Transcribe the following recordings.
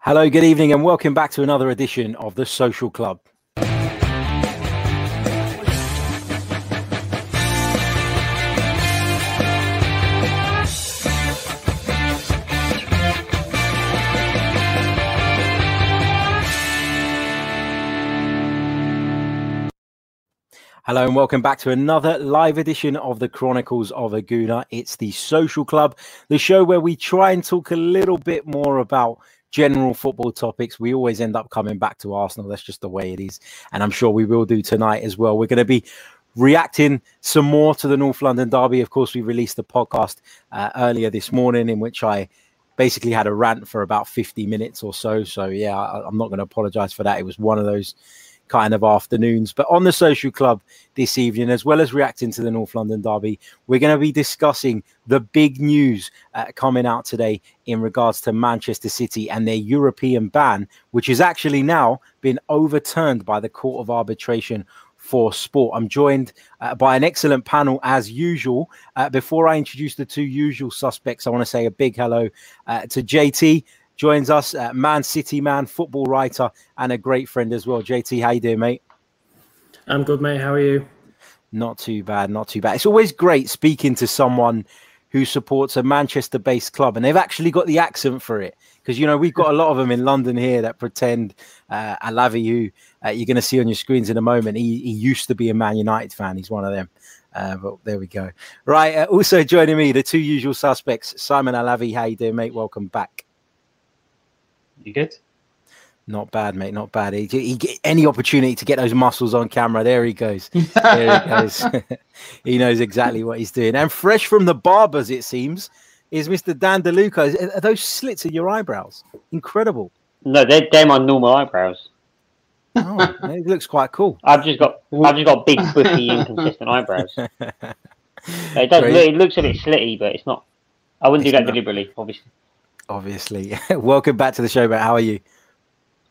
Hello, good evening, and welcome back to another edition of the Social Club. Hello and welcome back to another live edition of the Chronicles of a Gooner. It's the Social Club, the show where we try and talk a little bit more about general football topics. We always end up coming back to Arsenal. That's just the way it is. And I'm sure we will do tonight as well. We're going to be reacting some more to the North London Derby. Of course, we released a podcast uh, earlier this morning in which I basically had a rant for about 50 minutes or so. So, yeah, I, I'm not going to apologize for that. It was one of those kind of afternoons. But on the social club this evening, as well as reacting to the North London Derby, we're going to be discussing the big news uh, coming out today in regards to Manchester City and their European ban, which has actually now been overturned by the Court of Arbitration for sport. I'm joined uh, by an excellent panel as usual. Uh, before I introduce the two usual suspects, I want to say a big hello uh, to JT joins us, uh, Man City man, football writer, and a great friend as well. JT, how you doing, mate? I'm good, mate. How are you? Not too bad, not too bad. It's always great speaking to someone who supports a Manchester-based club, and they've actually got the accent for it. Because you know we've got a lot of them in London here that pretend uh, Alavi, who uh, you're going to see on your screens in a moment, he, he used to be a Man United fan. He's one of them. Uh, but there we go. Right. Uh, also joining me, the two usual suspects, Simon Alavi. How you doing, mate? Welcome back. You good? Not bad, mate. Not bad. He, he get any opportunity to get those muscles on camera. There he goes. There he goes. he knows exactly what he's doing. And fresh from the barbers, it seems, is Mr. Dan DeLuca. Are those slits in your eyebrows? Incredible. No, they're, they're my normal eyebrows. Oh, it looks quite cool. I've just got I've just got big, bushy, inconsistent eyebrows. It does. Look, it looks a bit slitty, but it's not. I wouldn't It's do that not. deliberately, obviously. Obviously. Welcome back to the show, mate. How are you?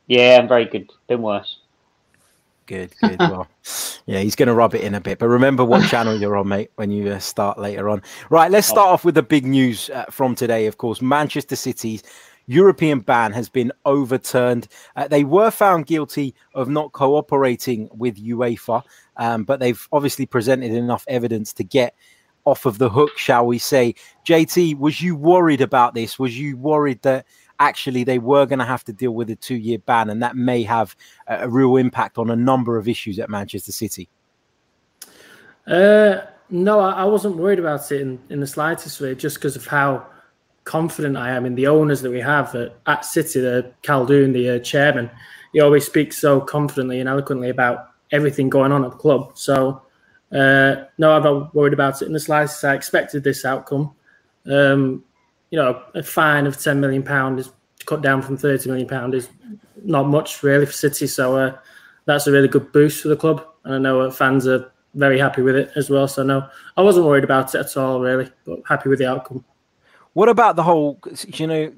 Yeah, I'm very good. Been worse. Good, good. Well, yeah, he's going to rub it in a bit. But remember what channel you're on, mate, when you uh, start later on. Right, let's start off with the big news uh, from today. Of course, Manchester City's European ban has been overturned. Uh, they were found guilty of not cooperating with UEFA, um, but they've obviously presented enough evidence to get off of the hook, shall we say. JT, was you worried about this? Was you worried that actually they were going to have to deal with a two year ban and that may have a, real impact on a number of issues at Manchester City? Uh, no, I, wasn't worried about it in, in the slightest way, just because of how confident I am in the owners that we have at, at City. The Khaldoon, the uh, chairman, he always speaks so confidently and eloquently about everything going on at the club. So, uh, no, I'm not worried about it in the slightest. I expected this outcome. Um, you know, a fine of ten million pound is cut down from thirty million pound is not much really for City. So uh, that's a really good boost for the club, and I know uh, fans are very happy with it as well. So no, I wasn't worried about it at all really, but happy with the outcome. What about the whole, you know,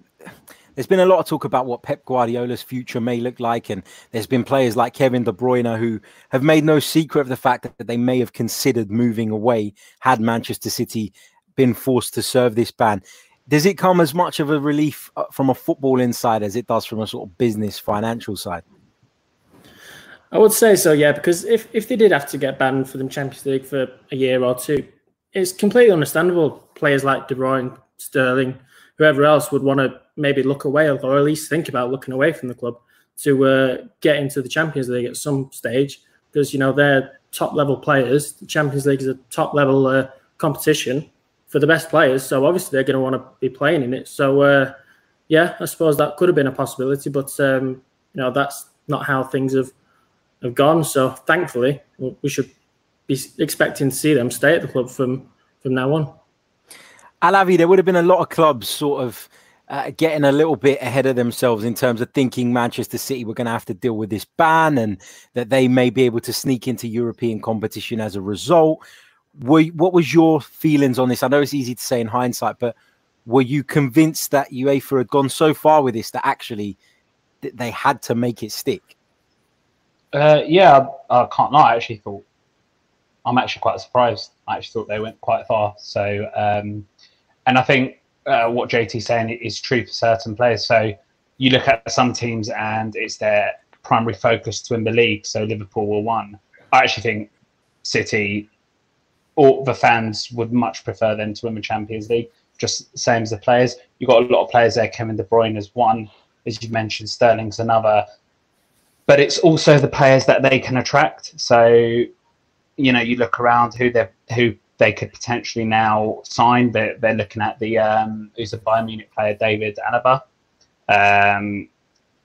there's been a lot of talk about what Pep Guardiola's future may look like, and there's been players like Kevin De Bruyne who have made no secret of the fact that they may have considered moving away had Manchester City been forced to serve this ban. Does it come as much of a relief uh, from a football inside as it does from a sort of business financial side? I would say so, yeah, because if, if they did have to get banned for the Champions League for a year or two, it's completely understandable. Players like De Bruyne, Sterling, whoever else would want to maybe look away or at least think about looking away from the club to uh, get into the Champions League at some stage because, you know, they're top level players. The Champions League is a top level uh, competition for the best players. So obviously they're going to want to be playing in it. So, uh, yeah, I suppose that could have been a possibility, but, um, you know, that's not how things have have gone. So thankfully, we should be expecting to see them stay at the club from from now on. Alavi, there would have been a lot of clubs sort of uh, getting a little bit ahead of themselves in terms of thinking Manchester City were going to have to deal with this ban and that they may be able to sneak into European competition as a result. Were, what was your feelings on this? I know it's easy to say in hindsight, but were you convinced that UEFA had gone so far with this that actually they had to make it stick? Uh, yeah, I, I can't lie. I actually thought I'm actually quite surprised. I actually thought they went quite far. So, um, and I think uh, what JT's saying is true for certain players. So, you look at some teams and it's their primary focus to win the league. So Liverpool were one. I actually think City, all the fans would much prefer them to win the Champions League. Just same as the players. You've got a lot of players there. Kevin De Bruyne is one, as you mentioned. Sterling's another. But it's also the players that they can attract. So, you know, you look around who they who they could potentially now sign. They're, they're looking at the um, who's a Bayern Munich player, David Alaba. Um,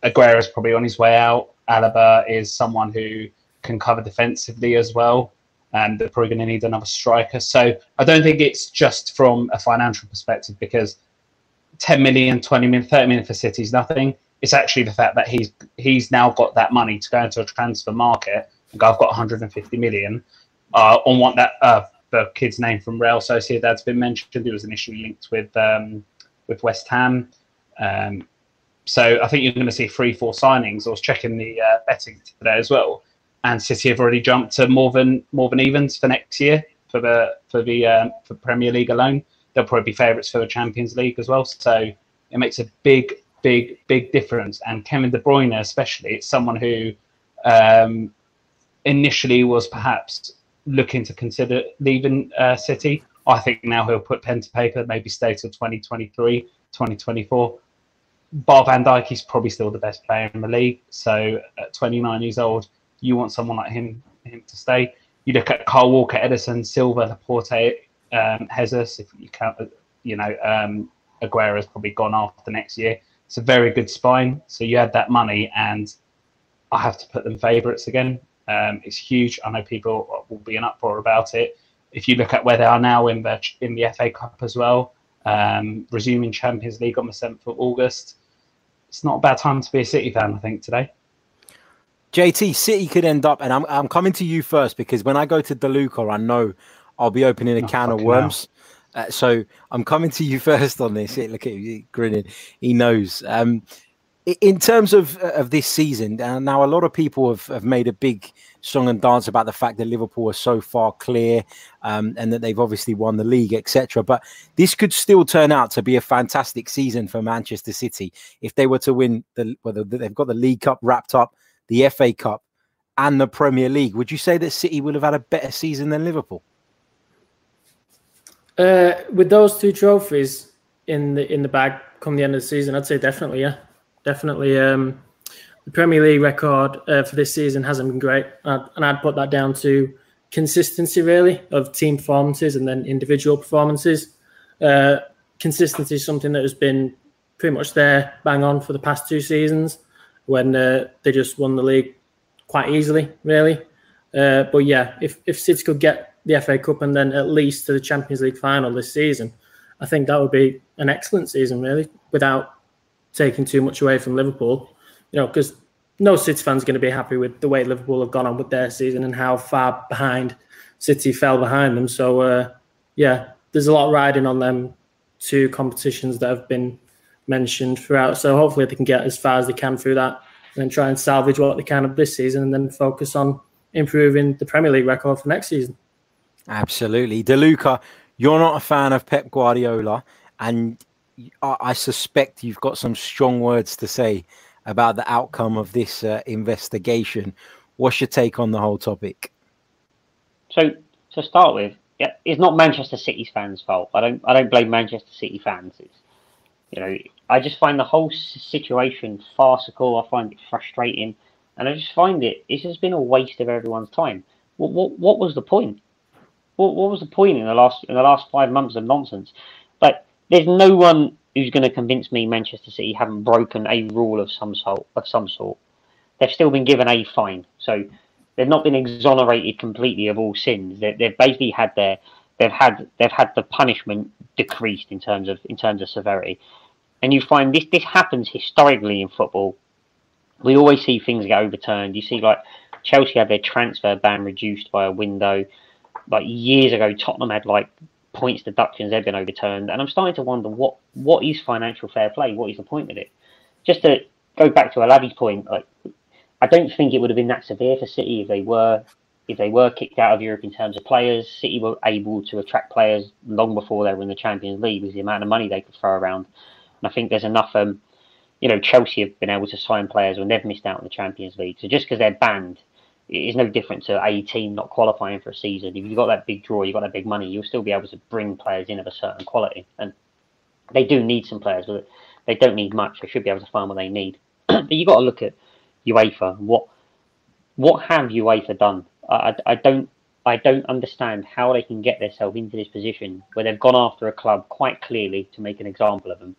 Aguero is probably on his way out. Alaba is someone who can cover defensively as well. And they're probably going to need another striker. So I don't think it's just from a financial perspective because 10 million, 20 million, 30 million for City is nothing. It's actually the fact that he's he's now got that money to go into a transfer market and go, I've got 150 million uh, on what that uh, the kid's name from Real Sociedad's been mentioned. It was initially linked with um, with West Ham. Um, so I think you're going to see three, four signings. I was checking the uh, betting today as well, and City have already jumped to more than more than evens for next year for the for the um, for Premier League alone. They'll probably be favourites for the Champions League as well. So it makes a big, big, big difference. And Kevin De Bruyne, especially, it's someone who um, initially was perhaps looking to consider leaving uh, City. I think now he'll put pen to paper, maybe stay till 2023, 2024 Bar Van Dijk is probably still the best player in the league. So at 29 years old, you want someone like him him to stay. You look at Kyle Walker, Ederson, Silva, Laporte, um, Jesus. If you count, you know, um, Aguero has probably gone after next year. It's a very good spine. So you had that money, and I have to put them favourites again. Um, it's huge. I know people will be an uproar about it. If you look at where they are now in the in the FA Cup as well, um, resuming Champions League on the seventh of August, it's not a bad time to be a City fan, I think, today. JT, City could end up, and I'm, I'm coming to you first because when I go to DeLuca, I know I'll be opening a oh, can of worms. Uh, so I'm coming to you first on this. Look at you grinning. He knows. Um, in terms of of this season, uh, now a lot of people have, have made a big song and dance about the fact that Liverpool are so far clear um, and that they've obviously won the league, etc. But this could still turn out to be a fantastic season for Manchester City if they were to win the whether they've got the League Cup wrapped up, the FA Cup, and the Premier League. Would you say that City would have had a better season than Liverpool? Uh, with those two trophies in the in the bag come the end of the season, I'd say definitely, yeah, definitely. Um, the Premier League record uh, for this season hasn't been great, and I'd put that down to consistency, really, of team performances and then individual performances. Uh, consistency is something that has been pretty much there, bang on for the past two seasons, when uh, they just won the league quite easily, really. Uh, but yeah, if if City could get the FA Cup and then at least to the Champions League final this season, I think that would be an excellent season, really, without taking too much away from Liverpool you know, because no City fan's going to be happy with the way Liverpool have gone on with their season and how far behind City fell behind them. So, uh, yeah, there's a lot riding on them two competitions that have been mentioned throughout. So hopefully they can get as far as they can through that and then try and salvage what they can of this season and then focus on improving the Premier League record for next season. Absolutely. DeLuca, you're not a fan of Pep Guardiola, and I suspect you've got some strong words to say about the outcome of this uh, investigation. What's your take on the whole topic? So, to start with, yeah, it's not Manchester City's fans' fault. I don't, I don't blame Manchester City fans. It's, you know, I just find the whole situation farcical. I find it frustrating, and I just find it. It's just been a waste of everyone's time. What, what, what was the point? What, what was the point in the last in the last five months of nonsense? Like, there's no one who's going to convince me Manchester City haven't broken a rule of some sort? Of some sort, they've still been given a fine, so they've not been exonerated completely of all sins. They, they've basically had their they've had they've had the punishment decreased in terms of in terms of severity. And you find this this happens historically in football. We always see things get overturned. You see, like Chelsea had their transfer ban reduced by a window. Like years ago, Tottenham had like points deductions they've been overturned, and I'm starting to wonder what what is financial fair play? What is the point of it? Just to go back to Alavi's point, like I don't think it would have been that severe for City if they were if they were kicked out of Europe in terms of players. City were able to attract players long before they were in the Champions League with the amount of money they could throw around, and I think there's enough um, you know, Chelsea have been able to sign players when they've missed out on the Champions League. So just because they're banned, it is no different to a team not qualifying for a season. If you've got that big draw, you've got that big money, you'll still be able to bring players in of a certain quality. And they do need some players, but they don't need much. They should be able to find what they need. but you've got to look at UEFA. What what have UEFA done? I, I don't I don't understand how they can get themselves into this position where they've gone after a club quite clearly to make an example of them.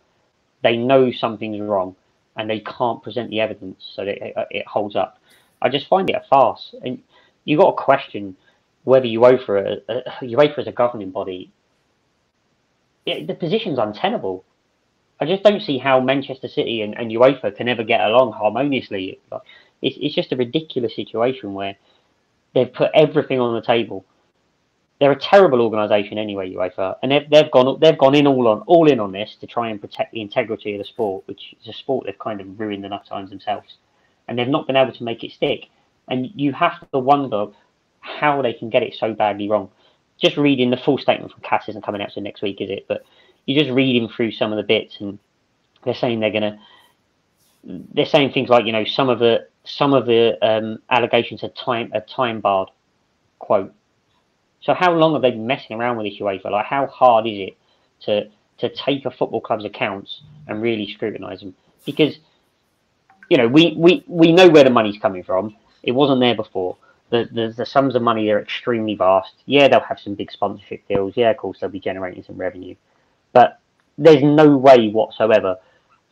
They know something's wrong and they can't present the evidence so that it, it holds up. I just find it a farce. And you've got to question whether UEFA, UEFA as a governing body, it, the position's untenable. I just don't see how Manchester City and, and UEFA can ever get along harmoniously. It's, it's just a ridiculous situation where they've put everything on the table. They're a terrible organisation anyway, UEFA, and they've, they've gone they've gone in all on all in on this to try and protect the integrity of the sport, which is a sport they've kind of ruined enough times themselves, and they've not been able to make it stick. And you have to wonder how they can get it so badly wrong. Just reading the full statement from CAS isn't coming out till next week, is it? But you're just reading through some of the bits, and they're saying they're gonna they're saying things like you know some of the some of the um, allegations are time are time barred. Quote. So how long have they been messing around with this UEFA? Like how hard is it to to take a football club's accounts and really scrutinise them? Because you know we, we, we know where the money's coming from. It wasn't there before. The, the the sums of money are extremely vast. Yeah, they'll have some big sponsorship deals. Yeah, of course they'll be generating some revenue, but there's no way whatsoever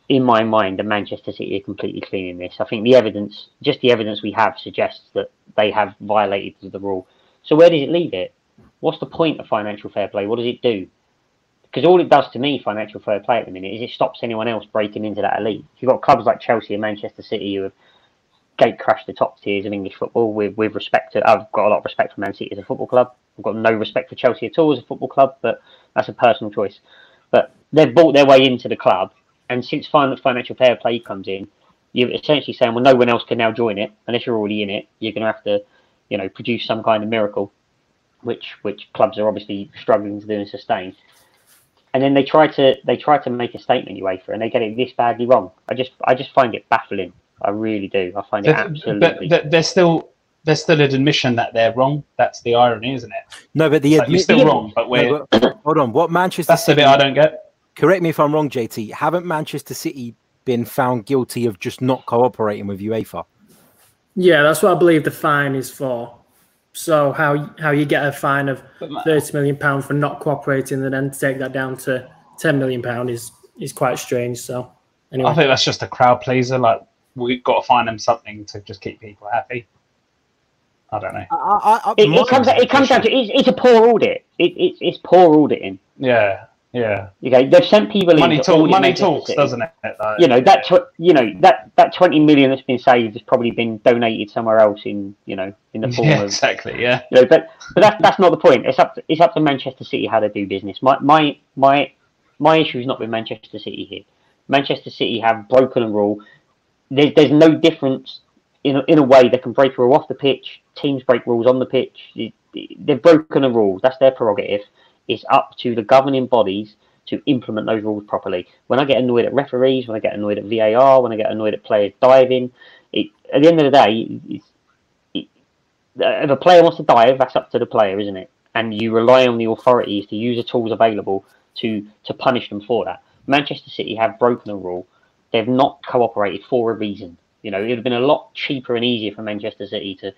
in my mind, that Manchester City are completely clean in this. I think the evidence, just the evidence we have, suggests that they have violated the rule. So where does it leave it? What's the point of financial fair play? What does it do? Because all it does to me, financial fair play at the minute, is it stops anyone else breaking into that elite. You've got clubs like Chelsea and Manchester City who have gate crashed the top tiers of English football with, with respect to. I've got a lot of respect for Man City as a football club. I've got no respect for Chelsea at all as a football club, but that's a personal choice. But they've bought their way into the club and since financial fair play comes in, you're essentially saying, well, no one else can now join it unless you're already in it. You're going to have to, you know, produce some kind of miracle, which which clubs are obviously struggling to do and sustain. And then they try to they try to make a statement UEFA, and they get it this badly wrong. I just I just find it baffling. I really do. I find it absolutely. But there's still there's still an admission that they're wrong. That's the irony, isn't it? No, but the like, you're still wrong. But we're no, but, hold on. What Manchester? That's City, the bit I don't get correct me if I'm wrong, JT. Haven't Manchester City been found guilty of just not cooperating with UEFA? Yeah, that's what I believe the fine is for. So how how you get a fine of thirty million pound for not cooperating, and then take that down to ten million pound is is quite strange. So anyway, I think that's just a crowd pleaser. Like we've got to find them something to just keep people happy. I don't know. I, I, it, it, comes it comes down to it's, it's a poor audit. It, it's it's poor auditing. Yeah, yeah. Okay, they've sent people money. Talk, money talks, doesn't it? You know that tw- you know that that twenty million that's been saved has probably been donated somewhere else in you know in the form yeah, of exactly yeah. You know, but but that's that's not the point. It's up to, it's up to Manchester City how they do business. My my my my issue is not with Manchester City here. Manchester City have broken a rule. There's there's no difference in a, in a way they can break a rule off the pitch. Teams break rules on the pitch. They've broken a rule. That's their prerogative it's up to the governing bodies to implement those rules properly. When I get annoyed at referees, when I get annoyed at VAR, when I get annoyed at players diving, it, at the end of the day, it's, it, if a player wants to dive, that's up to the player, isn't it? And you rely on the authorities to use the tools available to to punish them for that. Manchester City have broken a rule. They've not cooperated for a reason. You know, it would have been a lot cheaper and easier for Manchester City to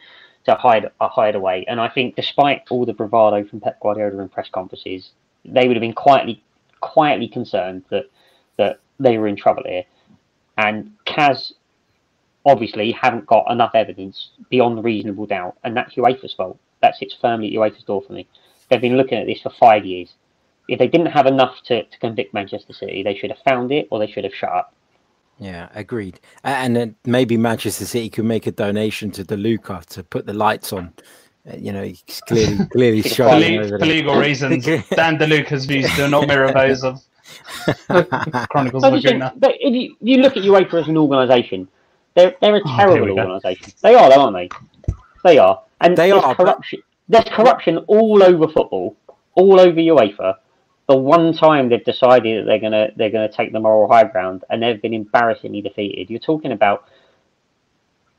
to hide a hide away. And I think, despite all the bravado from Pep Guardiola in press conferences, they would have been quietly quietly concerned that that they were in trouble here. And CAS obviously haven't got enough evidence beyond reasonable doubt, and that's UEFA's fault. That sits firmly at UEFA's door for me. They've been looking at this for five years. If they didn't have enough to, to convict Manchester City, they should have found it or they should have shut up. Yeah, agreed. And then maybe Manchester City could make a donation to DeLuca to put the lights on. Uh, you know, he's clearly clearly showing for, legal reasons. Dan DeLuca's views do not mirror those of Chronicles of Laguna. But if you, you look at UEFA as an organisation, they're they're a oh, terrible oh, organisation. They are, though, aren't they? They are, and they are corruption. But... There's corruption all over football, all over UEFA. The one time they've decided that they're gonna they're gonna take the moral high ground, and they've been embarrassingly defeated. You're talking about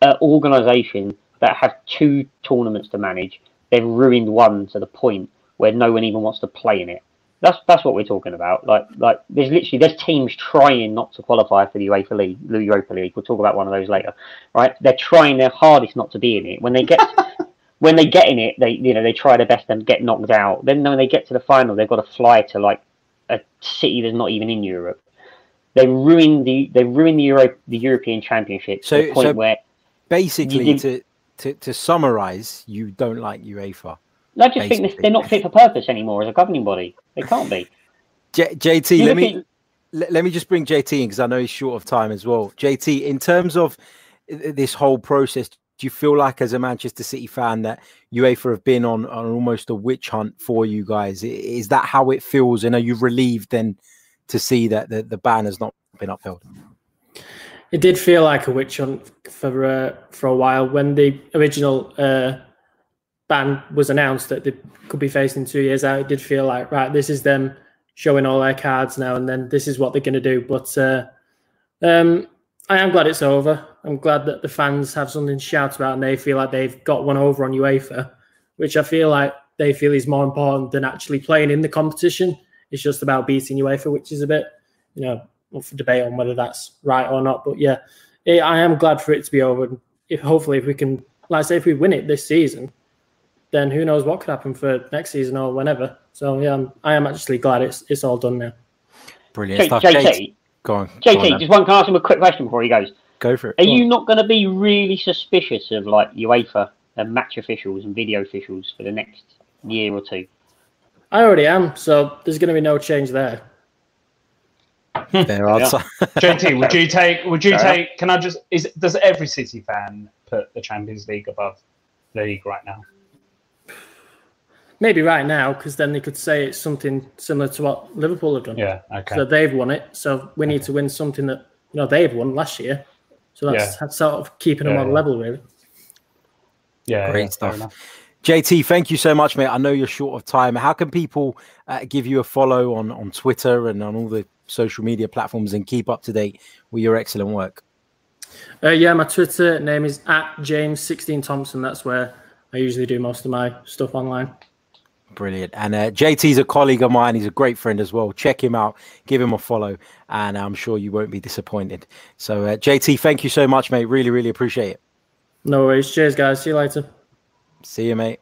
an organisation that have two tournaments to manage. They've ruined one to the point where no one even wants to play in it. That's that's what we're talking about. Like like there's literally there's teams trying not to qualify for the UEFA League, the Europa League. We'll talk about one of those later, right? They're trying their hardest not to be in it. When they get when they get in it, they you know they try their best and get knocked out. Then when they get to the final, they've got to fly to like a city that's not even in Europe. They ruin the they ruin the Euro the European Championship So- to the point so- where Basically, You to, to to summarize, you don't like UEFA. I just think this, they're not fit for purpose anymore as a governing body. They can't be. J- JT, You let me at- let, let me just bring JT in because I know he's short of time as well. JT, in terms of uh, this whole process, do you feel like as a Manchester City fan that UEFA have been on, on almost a witch hunt for you guys? Is that how it feels? And are you relieved then to see that the, the ban has not been upheld? It did feel like a witch hunt for uh, for a while when the original uh, ban was announced that they could be facing two years out. It did feel like right, this is them showing all their cards now, and then this is what they're going to do. But uh, um, I am glad it's over. I'm glad that the fans have something to shout about, and they feel like they've got one over on UEFA, which I feel like they feel is more important than actually playing in the competition. It's just about beating UEFA, which is a bit, you know, up for debate on whether that's right or not. But yeah, eh, I am glad for it to be over. If hopefully if we can, like I say, if we win it this season, then who knows what could happen for next season or whenever. So yeah, I'm, I am actually glad it's it's all done now. Brilliant J- stuff. JT, go on, go, JT, on just one. Can I ask him a quick question before he goes? go for it. Are you not going to be really suspicious of like UEFA and match officials and video officials for the next year or two? I already am. So there's going to be no change there. Fair answer. JT, would you take? Would you Fair take? Can I just? Is does every City fan put the Champions League above the league right now? Maybe right now, because then they could say it's something similar to what Liverpool have done. Yeah. Okay. So they've won it. So we need to win something that you know they've won last year. So that's, Yeah. that's sort of keeping them Yeah, on yeah. level, really. yeah. Great yeah, stuff. JT, thank you so much, mate. I know you're short of time. How can people uh, give you a follow on, on Twitter and on all the social media platforms and keep up to date with your excellent work? Uh, yeah, my Twitter name is at James16 Thompson. That's where I usually do most of my stuff online. Brilliant. And uh, JT's a colleague of mine. He's a great friend as well. Check him out, give him a follow, and I'm sure you won't be disappointed. So, uh, JT, thank you so much, mate. Really, really appreciate it. No worries. Cheers, guys. See you later. See you, mate.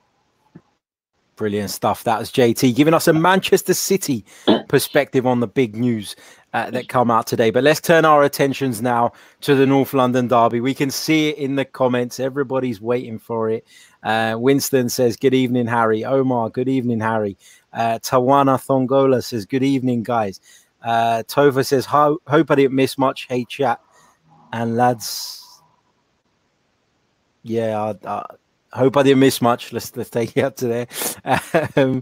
Brilliant stuff. That was JT giving us a Manchester City perspective on the big news uh, that come out today. But let's turn our attentions now to the North London derby. We can see it in the comments. Everybody's waiting for it. Uh, Winston says, "Good evening, Harry." Omar, good evening, Harry. Uh, Tawana Thongola says, "Good evening, guys." Uh, Tova says, Ho- "Hope I didn't miss much." Hey, chat and lads. Yeah, I, I hope I didn't miss much. Let's let's take it up to there. Um,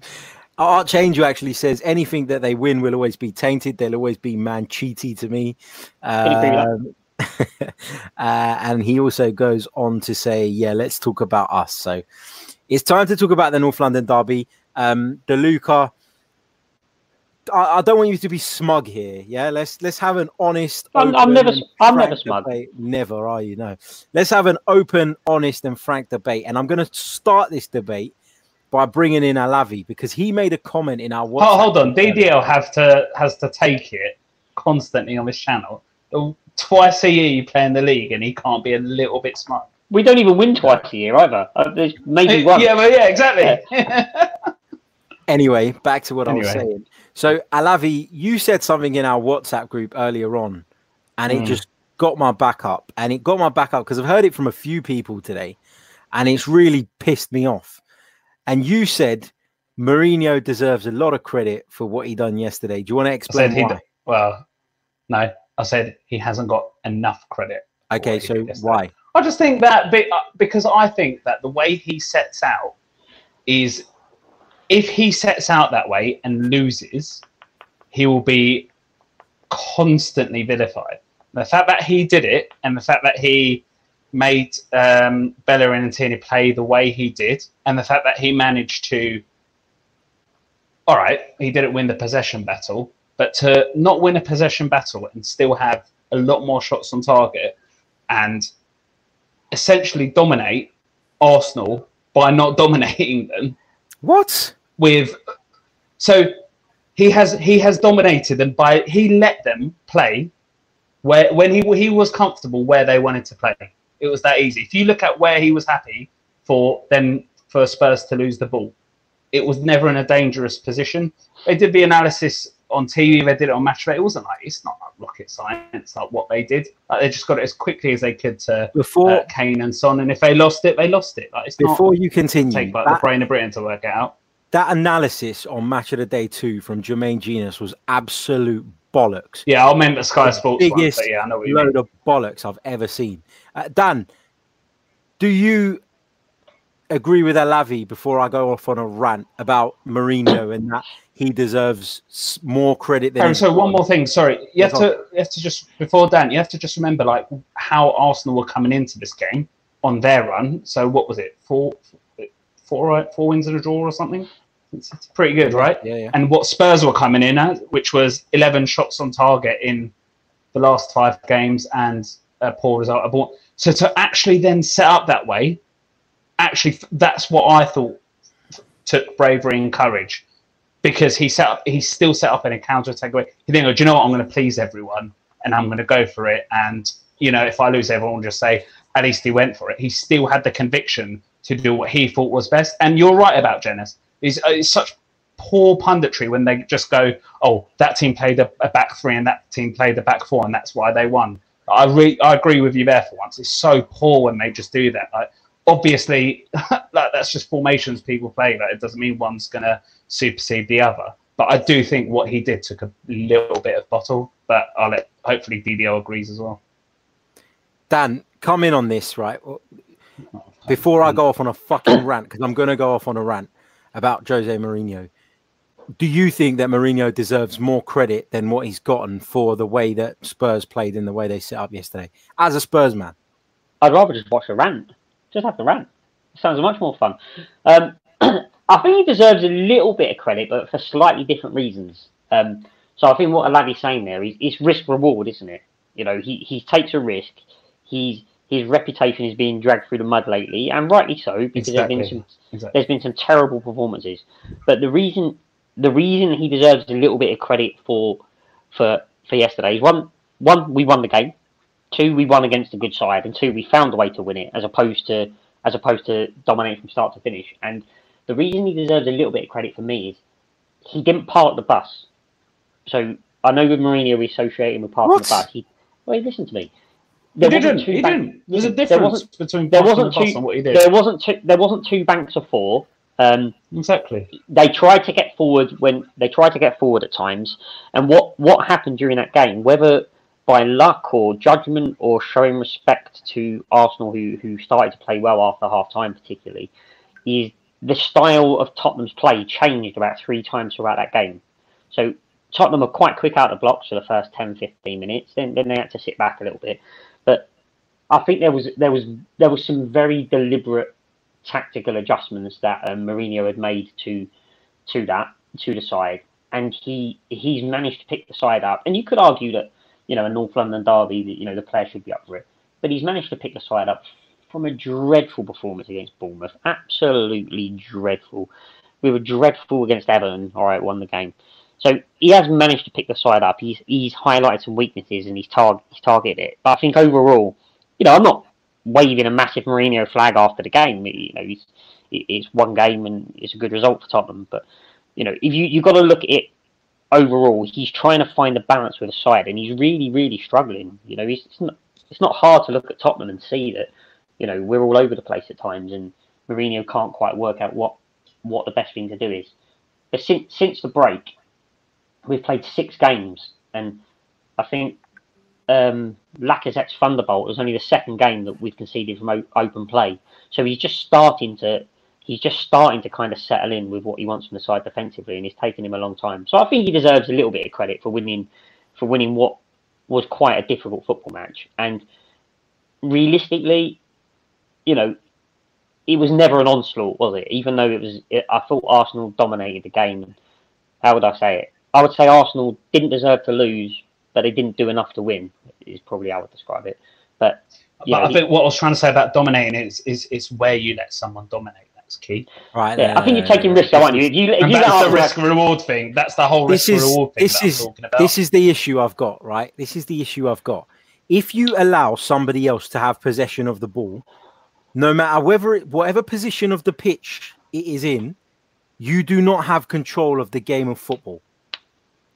Archangel actually says anything that they win will always be tainted. They'll always be man cheaty to me. Can you agree Um, uh, and he also goes on to say, "Yeah, let's talk about us." So it's time to talk about the North London derby. Um, DeLuca. I, I don't want you to be smug here. Yeah, let's let's have an honest. I'm- I'm never- I'm never smug. debate. Never are you? No. Let's have an open, honest, and frank debate. And I'm going to start this debate by bringing in Alavi because he made a comment in our. Oh, hold on. group. DDL have to has to take it constantly on this channel. Twice a year you play in the league, and he can't be a little bit smart. We don't even win twice a year either. Uh, maybe one. Yeah, well, yeah, exactly. Anyway, back to what I was saying. So, Alavi, you said something in our WhatsApp group earlier on, and it Mm. just got my back up. And it got my back up because I've heard it from a few people today, and it's really pissed me off. And you said Mourinho deserves a lot of credit for what he done yesterday. Do you want to explain why? Well, no, I said he hasn't got enough credit. Okay, so why? I just think that uh, because I think that the way he sets out is if he sets out that way and loses, he will be constantly vilified. The fact that he did it and the fact that he made um, Bellerin and Tierney play the way he did, and the fact that he managed to all right, he didn't win the possession battle, but to not win a possession battle and still have a lot more shots on target and essentially dominate Arsenal by not dominating them. What? With so he has he has dominated them by he let them play where when he he was comfortable where they wanted to play. It was that easy. If you look at where he was happy for then for Spurs to lose the ball, it was never in a dangerous position. They did the analysis on TV, they did it on Matchday. It wasn't like it's not like rocket science, like what they did. Like they just got it as quickly as they could to before uh, Kane and Son, and if they lost it, they lost it. Like it's before you continue, take like that, the brain of Britain to work it out. That analysis on Match of the Day two from Jermaine Jenas was absolute bollocks. Yeah, I meant the Sky The Sports biggest one, yeah, I know what load mean. of bollocks I've ever seen. Uh, Dan, do you agree with Alavi before I go off on a rant about Mourinho and that he deserves more credit than Aaron, he's so one more thing. Sorry, you have to you have to just before Dan, you have to just remember like how Arsenal were coming into this game on their run. So what was it? Four, four, four wins and a draw or something. It's, it's pretty good, right? Yeah, yeah. And what Spurs were coming in at, which was 11 shots on target in the last five games and a poor result. So to actually then set up that way, actually, that's what I thought took bravery and courage because he set up, he still set up in a counter attack way. He then go, do you know what? I'm going to please everyone and I'm going to go for it. And you know, if I lose, everyone will just say at least he went for it. He still had the conviction to do what he thought was best. And you're right about Jennings. It's, uh, it's such poor punditry when they just go, "Oh, that team played a, a back three and that team played a back four, and that's why they won." I re- I agree with you there for once. It's so poor when they just do that. Like, obviously, like, that's just formations people play. Like, it doesn't mean one's gonna supersede the other. But I do think what he did took a little bit of bottle. But I'll let hopefully DDO agrees as well. Dan, come in on this, right? Before I go off on a fucking rant, because I'm going to go off on a rant about Jose Mourinho. Do you think that Mourinho deserves more credit than what he's gotten for the way that Spurs played in the way they set up yesterday? As a Spurs man, I'd rather just watch a rant. Just have the rant. It sounds much more fun. Um, I think he deserves a little bit of credit, but for slightly different reasons. Um, so I think what Alavi's saying there is it's risk reward, isn't it? You know, he, he takes a risk. He's his reputation is being dragged through the mud lately, and rightly so because Exactly. there's been some Exactly. there's been some terrible performances. But the reason the reason he deserves a little bit of credit for for for yesterday is one one we won the game, two we won against a good side, and two we found a way to win it as opposed to as opposed to dominating from start to finish. And the reason he deserves a little bit of credit for me is he didn't park the bus. So I know with Mourinho we associate him with parking What? the bus. He wait, listen to me. He There didn't. He didn't. There's a there difference wasn't- between there wasn't two- and what he did. There wasn't two. There wasn't two banks of four. Um, Exactly. they tried to get forward when they tried to get forward at times, and what what happened during that game, whether by luck or judgment or showing respect to Arsenal, who who started to play well after half time, particularly, is the style of Tottenham's play changed about three times throughout that game. So Tottenham were quite quick out of the blocks for the first 10, 15 minutes. Then then they had to sit back a little bit, but I think there was there was there was some very deliberate tactical adjustments that um, Mourinho had made to to that to the side, and he he's managed to pick the side up. And you could argue that you know a North London derby, you know the player should be up for it, but he's managed to pick the side up from a dreadful performance against Bournemouth, absolutely dreadful. We were dreadful against Everton. All right, won the game. So he has managed to pick the side up. He's he's highlighted some weaknesses and he's target he's targeted it. But I think overall, you know, I'm not waving a massive Mourinho flag after the game. You know, he's it's one game and it's a good result for Tottenham. But you know, if you you've got to look at it overall, he's trying to find a balance with the side, and he's really really struggling. You know, it's not it's not hard to look at Tottenham and see that you know we're all over the place at times, and Mourinho can't quite work out what what the best thing to do is. But since since the break, we've played six games, and I think um, Lacazette's Thunderbolt was only the second game that we've conceded from o- open play. So he's just starting to he's just starting to kind of settle in with what he wants from the side defensively, and it's taken him a long time. So I think he deserves a little bit of credit for winning for winning what was quite a difficult football match. And realistically, you know, it was never an onslaught, was it? Even though it was, it, I thought Arsenal dominated the game. how would I say it? I would say Arsenal didn't deserve to lose, but they didn't do enough to win. Is probably how I would describe it. But but I think what I was trying to say about dominating is is is where you let someone dominate. That's key. Right. Yeah, I think you're taking risks, aren't you? If you, if you that's the risk have- reward thing. That's the whole risk is, reward thing this that is I'm talking about. this is the issue I've got. Right. This is the issue I've got. If you allow somebody else to have possession of the ball, no matter whether it, whatever position of the pitch it is in, you do not have control of the game of football.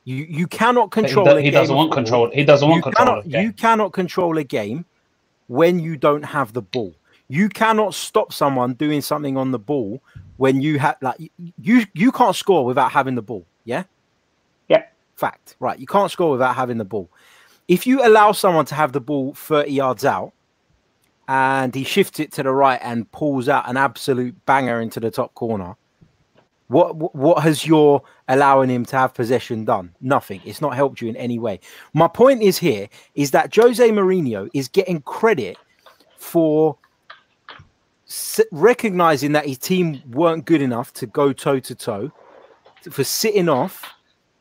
You you cannot But he, control. do- a he game doesn't want football. control. He doesn't want you control. cannot of the game. you cannot control a game when you don't have the ball. You cannot stop someone doing something on the ball when you have like you you can't score without having the ball. Yeah. Yeah. Fact. Right. You can't score without having the ball. If you allow someone to have the ball 30 yards out and he shifts it to the right and pulls out an absolute banger into the top corner, what what- has your allowing him to have possession done? Nothing. It's not helped you in any way. My point is here is that Jose Mourinho is getting credit for recognizing that his team weren't good enough to go toe to toe, for sitting off,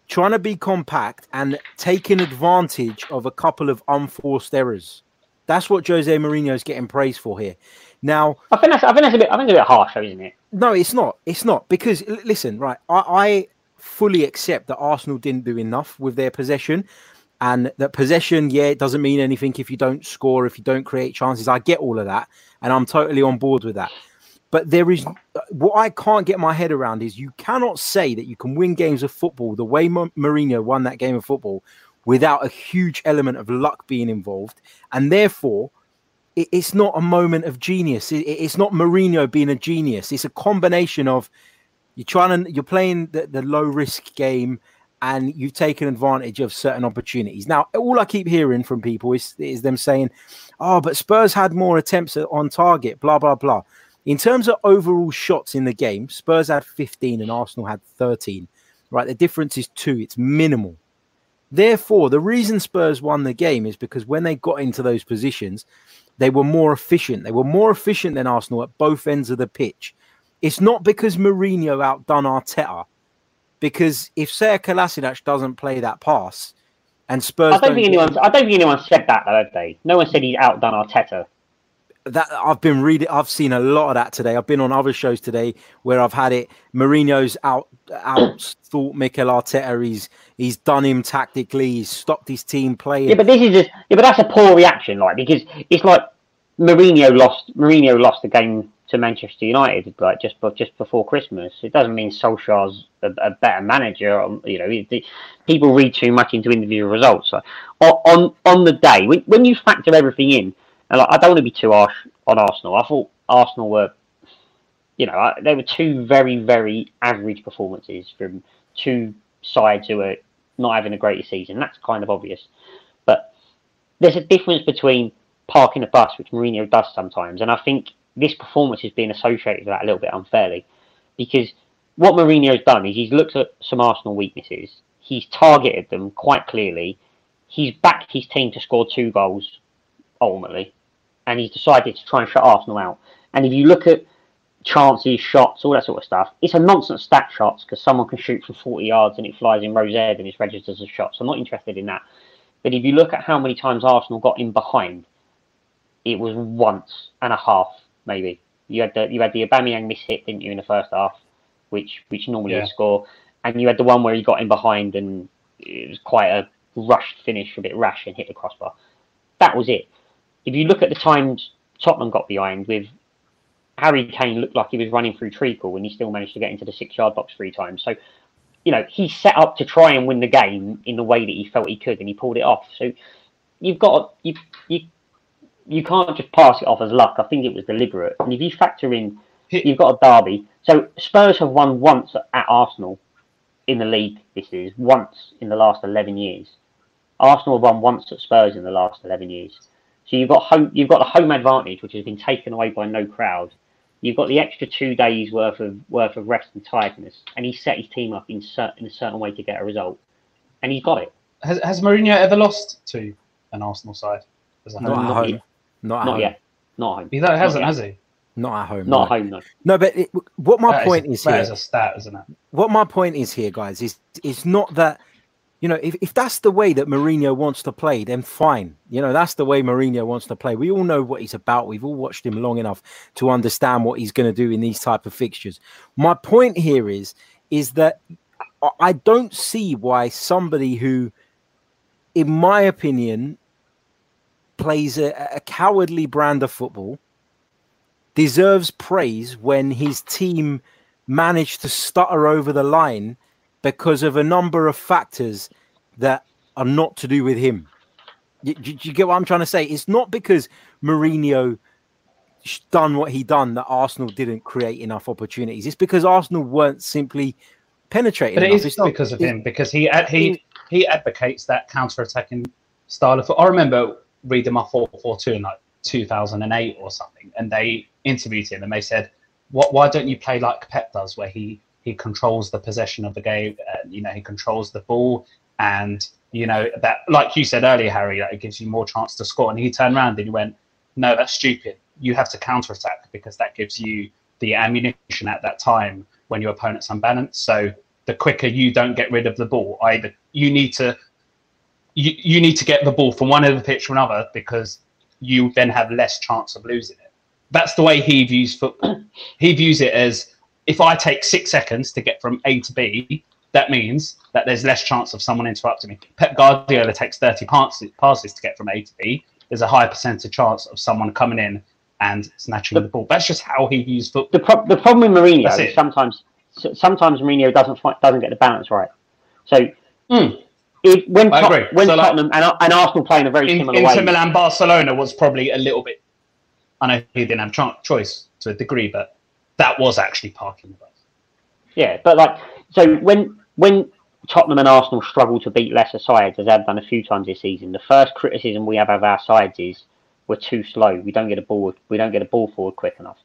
trying to be compact and taking advantage of a couple of unforced errors. That's what Jose Mourinho is getting praised for here. Now, I think that's I think that's a bit I think it's a bit harsh, though, isn't it? No, it's not. It's not because l- listen, right? I, I fully accept that Arsenal didn't do enough with their possession, and that possession, yeah, it doesn't mean anything if you don't score, if you don't create chances. I get all of that, and I'm totally on board with that. But there is what I can't get my head around is you cannot say that you can win games of football the way Mo- Mourinho won that game of football without a huge element of luck being involved, and therefore it's not a moment of genius. It, it- it's not Mourinho being a genius. It's a combination of you're trying to you're playing the, the low risk game and you've taken advantage of certain opportunities. Now, all I keep hearing from people is is them saying, "Oh, but Spurs had more attempts on target." Blah blah blah. In terms of overall shots in the game, Spurs had 15 and Arsenal had 13. Right, the difference is two. It's minimal. Therefore, the reason Spurs won the game is because when they got into those positions, they were more efficient. They were more efficient than Arsenal at both ends of the pitch. It's not because Mourinho outdone Arteta. Because if Serge Kolasinac doesn't play that pass, and Spurs I don't think get- anyone I don't think anyone said that though, have they? No one said he's outdone Arteta. That I've been reading. I've seen a lot of that today. I've been on other shows today where I've had it. Mourinho's out out thought Mikel Arteta. He's he's done him tactically. He's stopped his team playing. Yeah, but this is just yeah, but that's a poor reaction, like because it's like Mourinho lost Mourinho lost the game to Manchester United like just just before Christmas. It doesn't mean Solskjaer's a, a better manager. um, You know, it, it- people read too much into individual results. So, on on on the day when when you factor everything in, and like, I don't want to be too harsh on Arsenal. I thought Arsenal were, you know, they were two very very average performances from two sides who were not having a great season. That's kind of obvious. But there's a difference between parking a bus, which Mourinho does sometimes, and I think this performance is being associated with that a little bit unfairly. Because what Mourinho's done is he's looked at some Arsenal weaknesses, he's targeted them quite clearly, he's backed his team to score two goals ultimately, and he's decided to try and shut Arsenal out. And if you look at chances, shots, all that sort of stuff, it's a nonsense stat shots because someone can shoot from 40 yards and it flies in Rose Ed and it's registered as a shot. So I'm not interested in that. But if you look at how many times Arsenal got in behind, it was once and a half, maybe. You had the you had the Aubameyang miss hit, didn't you, in the first half, which which normally Yeah. score, and you had the one where he got in behind and it was quite a rushed finish, a bit rash, and hit the crossbar. That was it. If you look at the times Tottenham got behind with Harry Kane looked like he was running through treacle and he still managed to get into the six yard box three times. So, you know, he set up to try and win the game in the way that he felt he could and he pulled it off. So you've got you you you can't just pass it off as luck. I think it was deliberate. And if you factor in you've got a derby. So Spurs have won once at Arsenal in the league this is once in the last eleven years. Arsenal have won once at Spurs in the last eleven years. So you've got home you've got the home advantage which has been taken away by no crowd. You've got the extra two days worth of worth of rest and tiredness, and he set his team up in, cer- in a certain way to get a result, and he's got it. Has, has Mourinho ever lost to an Arsenal side? As a Not home? at Not home. yet. Not, at Not home. yet, not home. He that hasn't, Not has he? Not at home. Not no. at home, though. No, but it, what my That point is, is that here. is a stat, isn't it? what my point is here, guys, is is not that you know if, if that's the way that Mourinho wants to play, then fine. You know that's the way Mourinho wants to play. We all know what he's about. We've all watched him long enough to understand what he's going to do in these type of fixtures. My point here is is that I- don't see why somebody who, in my opinion, plays a, a cowardly brand of football deserves praise when his team managed to stutter over the line because of a number of factors that are not to do with him. You, you, you get what I'm trying to say? It's not because Mourinho done what he done that Arsenal didn't create enough opportunities. It's because Arsenal weren't simply penetrating. But it enough. is It's not- because of him, because he ad- he he advocates that counter-attacking style of. I remember reading my four four two in like 2008 or something, and they interviewed him and they said, "What? Why don't you play like Pep does, where he he controls the possession of the game? Uh, you know, he controls the ball, and you know that, like you said earlier, Harry, that it gives you more chance to score." And he turned around and he went, "No, that's stupid. You have to counter-attack because that gives you the ammunition at that time when your opponent's unbalanced. So the quicker you don't get rid of the ball, either you need to you, you need to get the ball from one end of the pitch to another because you then have less chance of losing it. That's the way he views football. He views it as if I take six seconds to get from A to B, that means that there's less chance of someone interrupting me. Pep Guardiola takes 30 passes, passes to get from A to B. There's a higher percentage chance of someone coming in and snatching the ball. That's just how he views football. The, pro- the problem with Mourinho That's is it. sometimes sometimes Mourinho doesn't find, doesn't get the balance right. So Mm. if, when I Tot- when So, like, Tottenham and, and Arsenal play in a very In, similar Inter way, Milan Barcelona was probably a little bit. I know he didn't have cho- choice to a degree, but that was actually parking the bus. Yeah, but like so when when Tottenham and Arsenal struggle to beat lesser sides, as they've done a few times this season, the first criticism we have of our sides is we're too slow. We don't get a ball. We don't get a ball forward quick enough.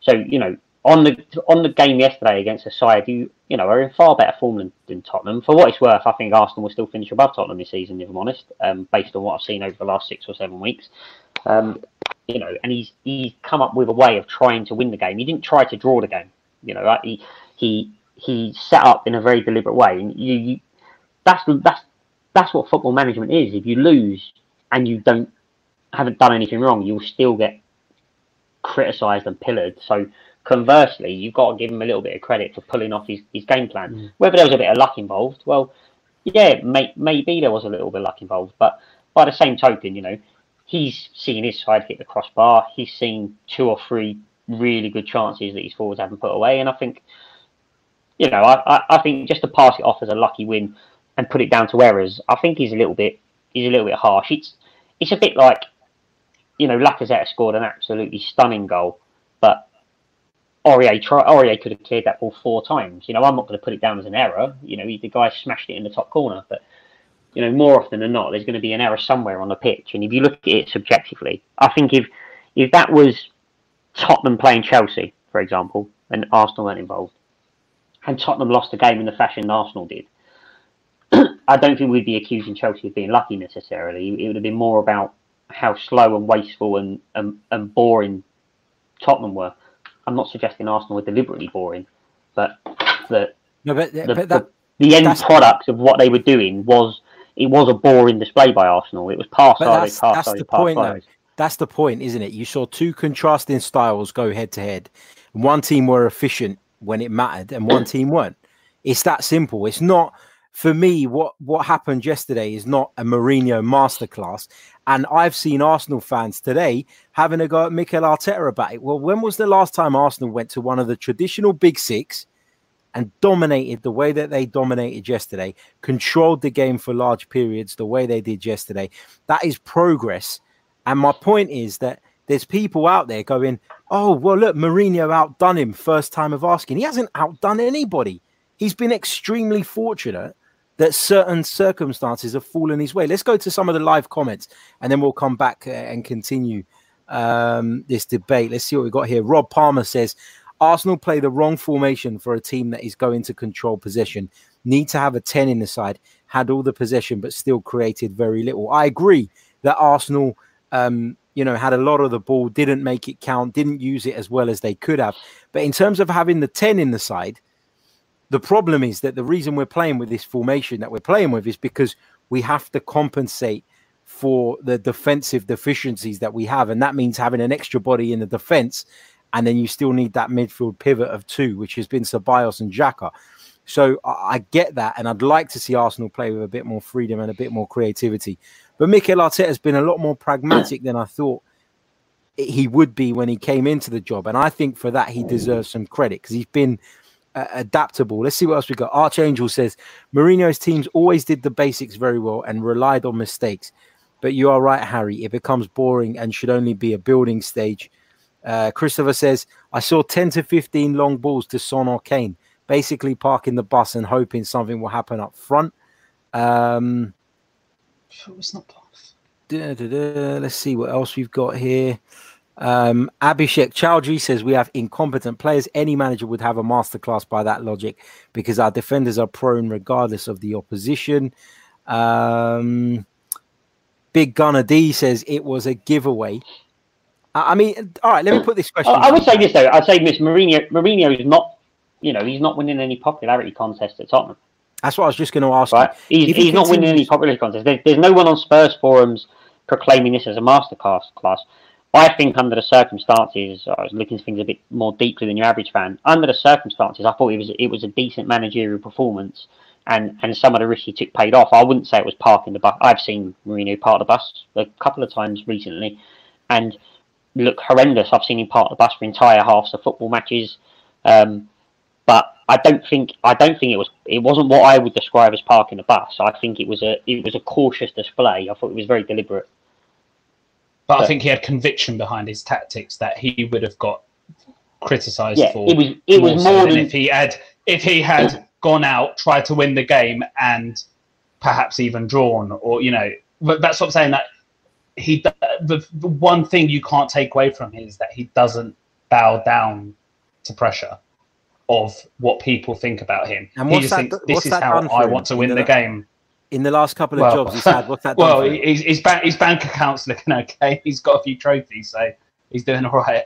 So you know, on the on the game yesterday against a side who you know are in far better form than, than Tottenham. For what it's worth, I think Arsenal will still finish above Tottenham this season, if I'm honest, um, based on what I've seen over the last six or seven weeks. Um, you know, and he's he's come up with a way of trying to win the game. He didn't try to draw the game. You know, right? he he he set up in a very deliberate way, and you, you that's that's that's what football management is. If you lose and you don't haven't done anything wrong, you'll still get criticised and pillared. So conversely, you've got to give him a little bit of credit for pulling off his, his game plan. Whether there was a bit of luck involved, well, yeah, may, maybe there was a little bit of luck involved, but by the same token, you know, he's seen his side hit the crossbar. He's seen two or three really good chances that his forwards haven't put away, and I think, you know, I, I, I think just to pass it off as a lucky win and put it down to errors, I think he's a little bit he's a little bit harsh. It's it's a bit like, you know, Lacazette scored an absolutely stunning goal, but Aurier try, Aurier could have cleared that ball four times. You know, I'm not going to put it down as an error. You know, he, the guy smashed it in the top corner, but you know, more often than not, there's going to be an error somewhere on the pitch. And if you look at it subjectively, I think if if that was Tottenham playing Chelsea, for example, and Arsenal weren't involved, and Tottenham lost the game in the fashion Arsenal did, I don't think we'd be accusing Chelsea of being lucky necessarily. It would have been more about how slow and wasteful and, and, and boring Tottenham were. I'm not suggesting Arsenal were deliberately boring, but the no, but, the, but that, the, the end product of what they were doing was it was a boring display by Arsenal. It was pass that's, pass the pass point, though. That's the point, isn't it? You saw two contrasting styles go head to head. One team were efficient when it mattered, and one team weren't. It's that simple. It's not for me. What what happened yesterday is not a Mourinho masterclass. And I've seen Arsenal fans today having a go at Mikel Arteta about it. Well, when was the last time Arsenal went to one of the traditional big six and dominated the way that they dominated yesterday, controlled the game for large periods the way they did yesterday? That is progress. And my point is that there's people out there going, oh, well, look, Mourinho outdone him first time of asking. He hasn't outdone anybody. He's been extremely fortunate that certain circumstances have fallen his way. Let's go to some of the live comments and then we'll come back uh, and continue um, this debate. Let's see what we got here. Rob Palmer says Arsenal play the wrong formation for a team that is going to control possession. Need to have a 10 in the side, had all the possession, but still created very little. I agree that Arsenal um, you know, had a lot of the ball, didn't make it count, didn't use it as well as they could have. But in terms of having the 10 in the side, the problem is that the reason we're playing with this formation that we're playing with is because we have to compensate for the defensive deficiencies that we have. And that means having an extra body in the defense. And then you still need that midfield pivot of two, which has been Ceballos and Xhaka. So I get that, and I'd like to see Arsenal play with a bit more freedom and a bit more creativity. But Mikel Arteta has been a lot more pragmatic than I thought he would be when he came into the job, and I think for that he deserves some credit because he's been uh, adaptable. Let's see what else we got. Archangel says Mourinho's teams always did the basics very well and relied on mistakes. But you are right, Harry. It becomes boring and should only be a building stage. Uh, Christopher says, I saw 10 to 15 long balls to Son or Kane, basically parking the bus and hoping something will happen up front. Um, it was not da. Let's see what else we've got here. Um, Abhishek Chowdhury says we have incompetent players. Any manager would have a masterclass by that logic because our defenders are prone regardless of the opposition. Um, Big Gunner D says it was a giveaway. I mean, all right, let me put this question. I would say this though. I'd say Miss Mourinho. Mourinho is not, you know, he's not winning any popularity contest at Tottenham. That's what I was just going to ask. Right? He's, he's he not winning any popularity contests. There, there's no one on Spurs forums proclaiming this as a masterclass class. I think under the circumstances, I was looking at things a bit more deeply than your average fan. Under the circumstances, I thought it was it was a decent managerial performance, and and some of the risks he took paid off. I wouldn't say it was parking the bus. I've seen Mourinho park the bus a couple of times recently, and look horrendous. I've seen him park the bus for entire halves of football matches. Um, but I don't think I don't think it was it wasn't what I would describe as parking the bus. I think it was a it was a cautious display. I thought it was very deliberate. But, I think he had conviction behind his tactics that he would have got criticised yeah, for. It was it was more than if he had if he had gone out, tried to win the game, and perhaps even drawn, or you know, but that's what I'm saying. That he the, the one thing you can't take away from him is that he doesn't bow down to pressure of what people think about him. And he just that, thinks this is how I want to win the, the, game. In the last couple of well, jobs he's had, what's that? well, his, his, bank, his bank account's looking okay. He's got a few trophies, so he's doing all right.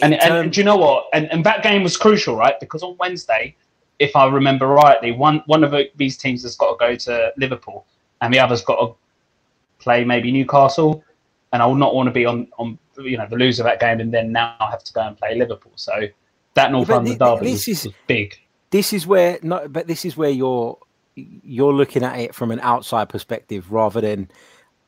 and, and, and, do you know what? And, and that game was crucial, right? Because on Wednesday, if I remember rightly, one one of these teams has got to go to Liverpool, and the other's got to play maybe Newcastle. And I will not want to be on on you know the loser of that game, and then now I have to go and play Liverpool. So that North yeah, London derby this is, big. This is where no, but this is where you're you're looking at it from an outside perspective rather than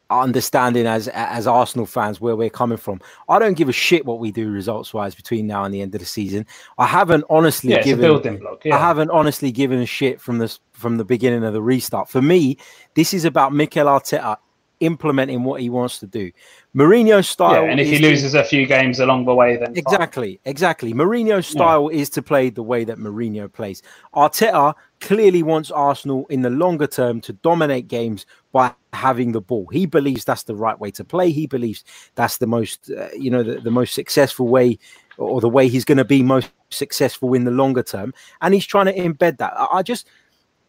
understanding as as Arsenal fans where we're coming from. I don't give a shit what we do results wise between now and the end of the season. I haven't honestly yeah, given building block. Yeah. I haven't honestly given a shit from this from the beginning of the restart. For me, this is about Mikel Arteta implementing what he wants to do. Mourinho style. Yeah, and if he loses to, a few games along the way, then exactly, fine. exactly. Mourinho style yeah. is to play the way that Mourinho plays. Arteta clearly wants Arsenal in the longer term to dominate games by having the ball. He believes that's the right way to play. He believes that's the most, uh, you know, the, the most successful way, or the way he's going to be most successful in the longer term. And he's trying to embed that. I, I just,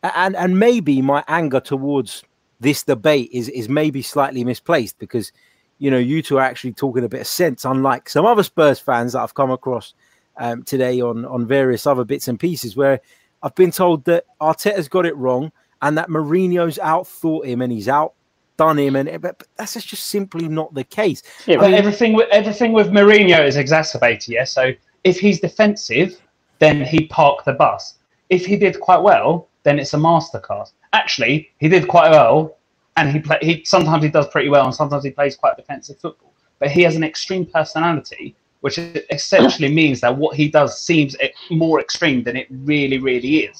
and and maybe my anger towards this debate is is maybe slightly misplaced because you know you two are actually talking a bit of sense, unlike some other Spurs fans that I've come across um, today on on various other bits and pieces where I've been told that Arteta's got it wrong and that Mourinho's outthought him and he's outdone him, and but, but that's just simply not the case. Yeah, but mean, everything with everything with Mourinho is exacerbated. Yeah, so if he's defensive, then he park the bus. If he did quite well, then it's a masterclass actually he did quite well, and he play, he sometimes he does pretty well, and sometimes he plays quite defensive football. But he has an extreme personality, which essentially means that what he does seems more extreme than it really, really is.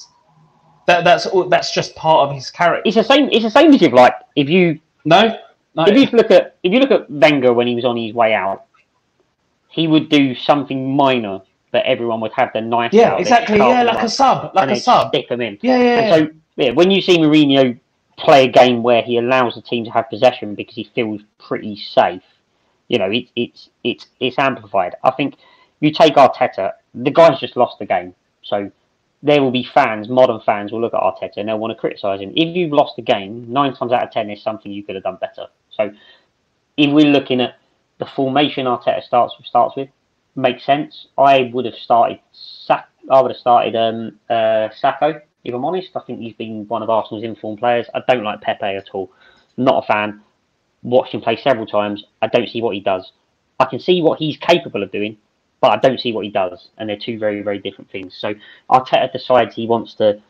That that's that's just part of his character. It's the same. It's the same as if like if you no, no. If you look at if you look at Wenger when he was on his way out, he would do something minor that everyone would have the knife. Yeah, exactly. Yeah, like a sub, like a sub. Stick them in. Yeah, yeah. And yeah. so yeah, when you see Mourinho play a game where he allows the team to have possession because he feels pretty safe, you know, it, it's it's it's amplified. I think you take Arteta, the guy's just lost the game, so there will be fans, modern fans, will look at Arteta and they'll want to criticise him. If you've lost the game, nine times out of ten, there's something you could have done better. So if we're looking at the formation Arteta starts starts with, makes sense. I would have started. I would have started um, uh, Saka. If I'm honest, I think he's been one of Arsenal's informed players. I don't like Pepe at all. Not a fan. Watched him play several times. I don't see what he does. I can see what he's capable of doing, but I don't see what he does, and they're two very, very different things. So Arteta decides he wants to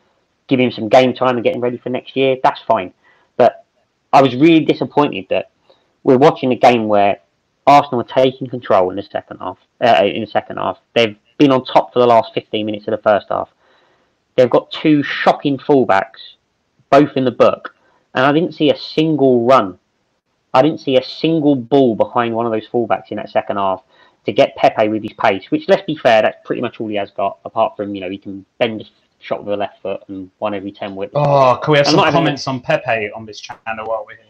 give him some game time and get him ready for next year. That's fine, but I was really disappointed that we're watching a game where Arsenal are taking control in the second half. Uh, in the second half, they've been on top for the last 15 minutes of the first half. They've got two shocking fullbacks, both in the book, and I didn't see a single run. I didn't see a single ball behind one of those fullbacks in that second half to get Pepe with his pace. Which, let's be fair, that's pretty much all he has got. Apart from you know he can bend a shot with the left foot and one every ten whips. Oh, can we have some comments on Pepe on this channel while we're here?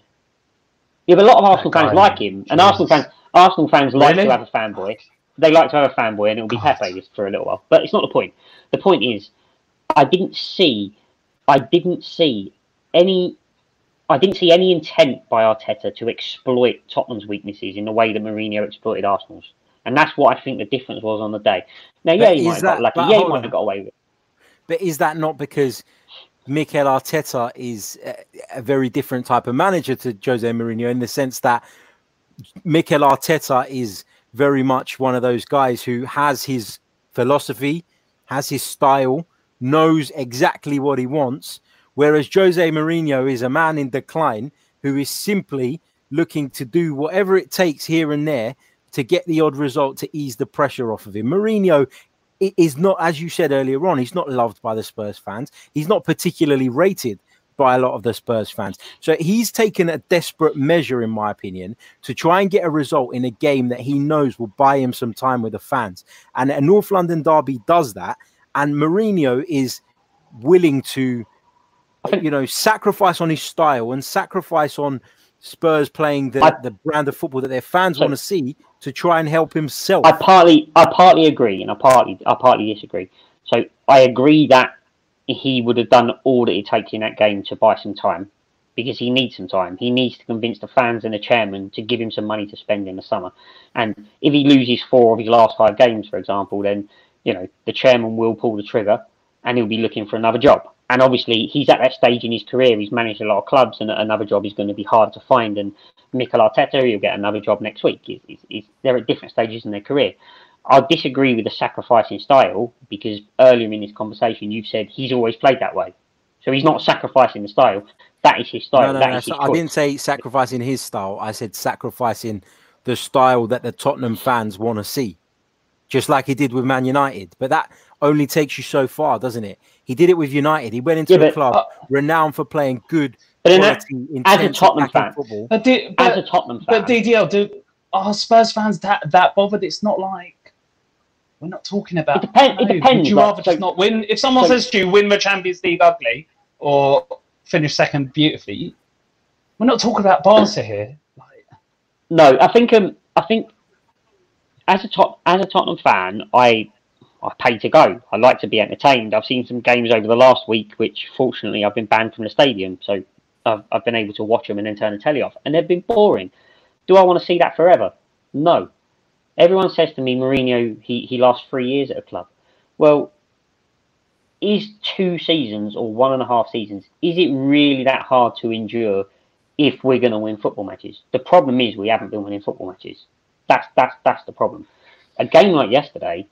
Yeah, but a lot of Arsenal fans like him, and Arsenal fans Arsenal fans like to have a fanboy. They like to have a fanboy, and it'll be God. Pepe just for a little while. But it's not the point. The point is, I didn't see, I didn't see any, I didn't see any intent by Arteta to exploit Tottenham's weaknesses in the way that Mourinho exploited Arsenal's, and that's what I think the difference was on the day. Now, yeah, he might have got lucky. Yeah, he might have got away with it. But is that not because Mikel Arteta is a very different type of manager to Jose Mourinho in the sense that Mikel Arteta is very much one of those guys who has his philosophy, has his style, knows exactly what he wants, whereas Jose Mourinho is a man in decline who is simply looking to do whatever it takes here and there to get the odd result to ease the pressure off of him. Mourinho is not, as you said earlier on, he's not loved by the Spurs fans. He's not particularly rated by a lot of the Spurs fans. So he's taken a desperate measure, in my opinion, to try and get a result in a game that he knows will buy him some time with the fans. And a North London derby does that. And Mourinho is willing to, you know, sacrifice on his style and sacrifice on Spurs playing the, I, the brand of football that their fans so, want to see to try and help himself. I partly I partly agree and I partly I partly disagree. So I agree that he would have done all that it takes in that game to buy some time because he needs some time. He needs to convince the fans and the chairman to give him some money to spend in the summer. And if he loses four of his last five games, for example, then you know the chairman will pull the trigger and he'll be looking for another job and obviously he's at that stage in his career. He's managed a lot of clubs, and another job is going to be hard to find. And Mikel Arteta, he'll get another job next week. He's, he's, he's, they're at different stages in their career. I disagree with the sacrificing style because earlier in this conversation you've said he's always played that way. So he's not sacrificing the style. That is his style. No, no, no. So I didn't say sacrificing his style. I said sacrificing the style that the Tottenham fans want to see, just like he did with Man United. But that only takes you so far, doesn't it? He did it with United. He went into yeah, a club uh, renowned for playing good quality, as a Tottenham fan. Football. But, do, but, as a Tottenham fan. But DDL, do are Spurs fans that that bothered? It's not like we're not talking about. It, depend, it depends. Would you rather so, just not win? If someone so, says to you, "Win the Champions League ugly," or finish second beautifully, we're not talking about Barca here. Like, no, I think um, I think as a top as a Tottenham fan, I I pay to go. I like to be entertained. I've seen some games over the last week, which fortunately I've been banned from the stadium, so I've, I've been able to watch them and then turn the telly off, and they've been boring. Do I want to see that forever? No. Everyone says to me, Mourinho, he, he lasts three years at a club. Well, is two seasons or one and a half seasons, is it really that hard to endure if we're going to win football matches? The problem is we haven't been winning football matches. That's, that's, that's the problem. A game like yesterday,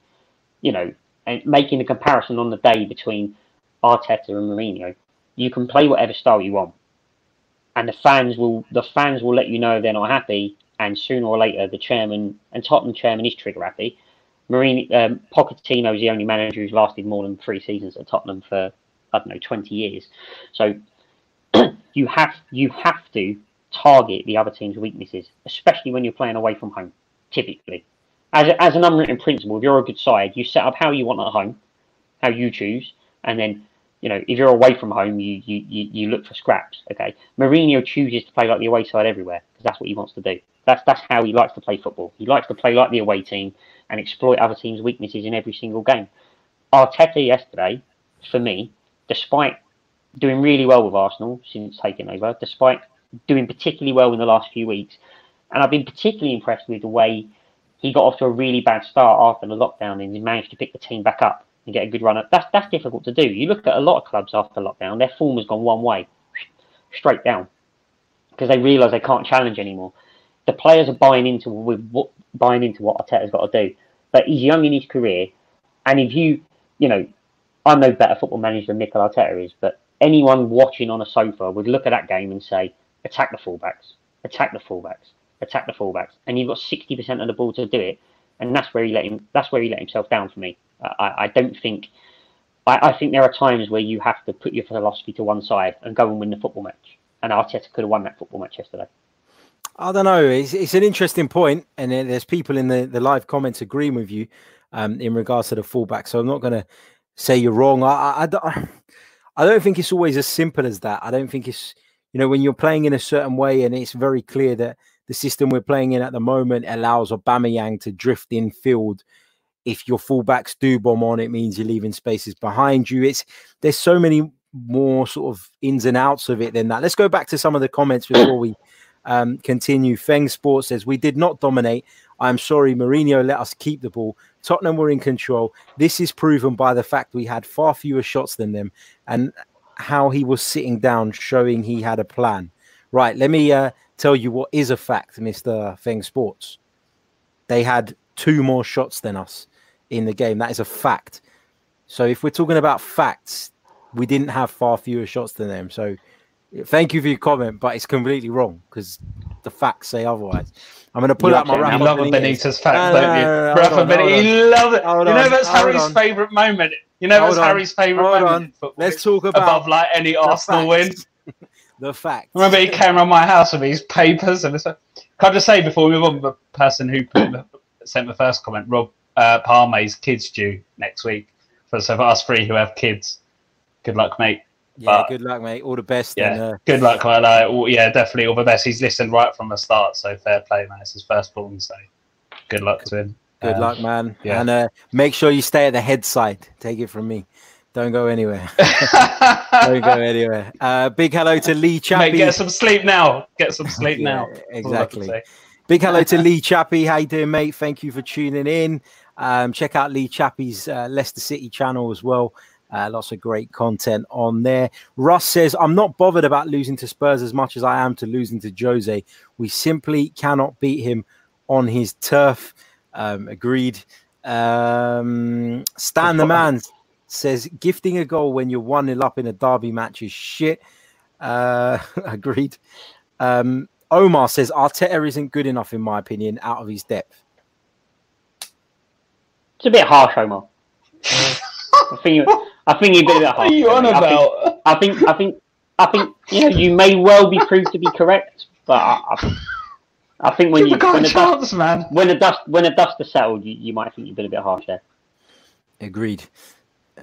you know, and making a comparison on the day between Arteta and Mourinho, you can play whatever style you want, and the fans will the fans will let you know they're not happy, and sooner or later the chairman and Tottenham chairman is trigger happy. Mourinho, um, Pochettino is the only manager who's lasted more than three seasons at Tottenham for I don't know twenty years, so you have you have to target the other team's weaknesses, especially when you're playing away from home. Typically, as, as an unwritten principle, if you're a good side, you set up how you want at home, how you choose, and then you know if you're away from home, you you, you, you look for scraps. Okay, Mourinho chooses to play like the away side everywhere because that's what he wants to do. That's that's how he likes to play football. He likes to play like the away team and exploit other teams' weaknesses in every single game. Arteta yesterday, for me, despite doing really well with Arsenal since taking over, despite doing particularly well in the last few weeks, And I've been particularly impressed with the way he got off to a really bad start after the lockdown and he managed to pick the team back up and get a good run. That's that's difficult to do. You look at a lot of clubs after lockdown, their form has gone one way, straight down, because they realise they can't challenge anymore. The players are buying into with what buying into what Arteta's got to do. But he's young in his career, and if you, you know, I'm no better football manager than Mikel Arteta is, but anyone watching on a sofa would look at that game and say, attack the fullbacks, attack the fullbacks, attack the fullbacks, and you've got 60% of the ball to do it, and that's where he let him. That's where he let himself down for me. I, I don't think. I, I think there are times where you have to put your philosophy to one side and go and win the football match. And Arteta could have won that football match yesterday. I don't know. It's, it's an interesting point, and there's people in the, the live comments agreeing with you um, in regards to the fullback. So I'm not going to say you're wrong. I, I, I don't think it's always as simple as that. I don't think it's you know when you're playing in a certain way, and it's very clear that the system we're playing in at the moment allows Aubameyang to drift in field. If your fullbacks do bomb on, it means you're leaving spaces behind you. It's there's so many more sort of ins and outs of it than that. Let's go back to some of the comments before we um, continue. Feng Sports says we did not dominate. I'm sorry, Mourinho let us keep the ball. Tottenham were in control. This is proven by the fact we had far fewer shots than them, and how he was sitting down, showing he had a plan. Right, let me uh, tell you what is a fact, Mr. Feng Sports. They had two more shots than us in the game. That is a fact. So if we're talking about facts, we didn't have far fewer shots than them. So thank you for your comment, but it's completely wrong because the facts say otherwise. I'm going to pull you out my Rafa. You love Benitez fact, no, don't you? no, no, Rafa Benitez, you love it. Hold you know on, that's Harry's favourite moment. You know Hold that's on, Harry's favourite moment. on. in football. Let's talk about above like any Arsenal win. The fact. Remember, he came around my house with his papers and so. Can I just say before we move on, the person who put, sent the first comment, Rob uh, Palmer's kids due next week. For so for us three who have kids, good luck, mate. Yeah, but- good luck, mate. All the best. Yeah, And, uh, good luck, like, all- yeah, definitely all the best. He's listened right from the start, so fair play, man. It's his firstborn, so good luck to him. good Um, luck, man. yeah. And uh, make sure you stay at the head side. Take it from me. Don't go anywhere. Don't go anywhere. Uh, big hello to Lee Chappie. Mate, get some sleep now. Get some sleep Yeah, now. That's all I can exactly. Big hello to Lee Chappie. How you doing, mate? Thank you for tuning in. Um, check out Lee Chappie's uh, Leicester City channel as well. Uh, lots of great content on there. Russ says, I'm not bothered about losing to Spurs as much as I am to losing to Jose. We simply cannot beat him on his turf. Um, agreed. Um, Stan the man says, gifting a goal when you're 1 0 up in a derby match is shit. Uh, agreed. Um, Omar says Arteta isn't good enough, in my opinion, out of his depth. It's a bit harsh, Omar. I think you, I think you're a bit What harsh. are you on I think- about? I think, I think, I think, you know, you may well be proved to be correct, but I, I, I think when Give you the guy when a the dust chance, man. when the dust when the dust is settled, you, you might think you've been a bit harsh there. Agreed.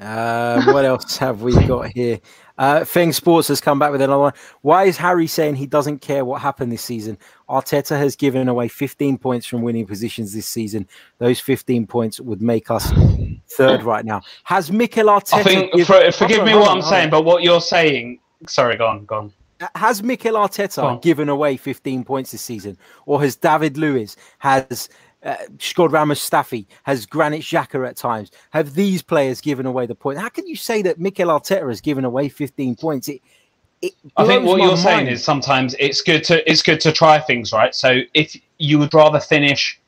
Um, what else have we got here? Uh, Feng Sports has come back with another one. Why is Harry saying he doesn't care what happened this season? Arteta has given away 15 points from winning positions this season. Those 15 points would make us third right now. Has Mikel Arteta? I think, give- for, forgive me what I'm saying, but what you're saying. Sorry, go on, go on. on. has Mikel Arteta on. given away 15 points this season, or has David Luiz has? Uh, Shkodran Mustafi has Granit Xhaka at times. Have these players given away the point? How can you say that Mikel Arteta has given away 15 points? It, I think what you're saying is sometimes it's good to it's good to try things, right? So if you would rather finish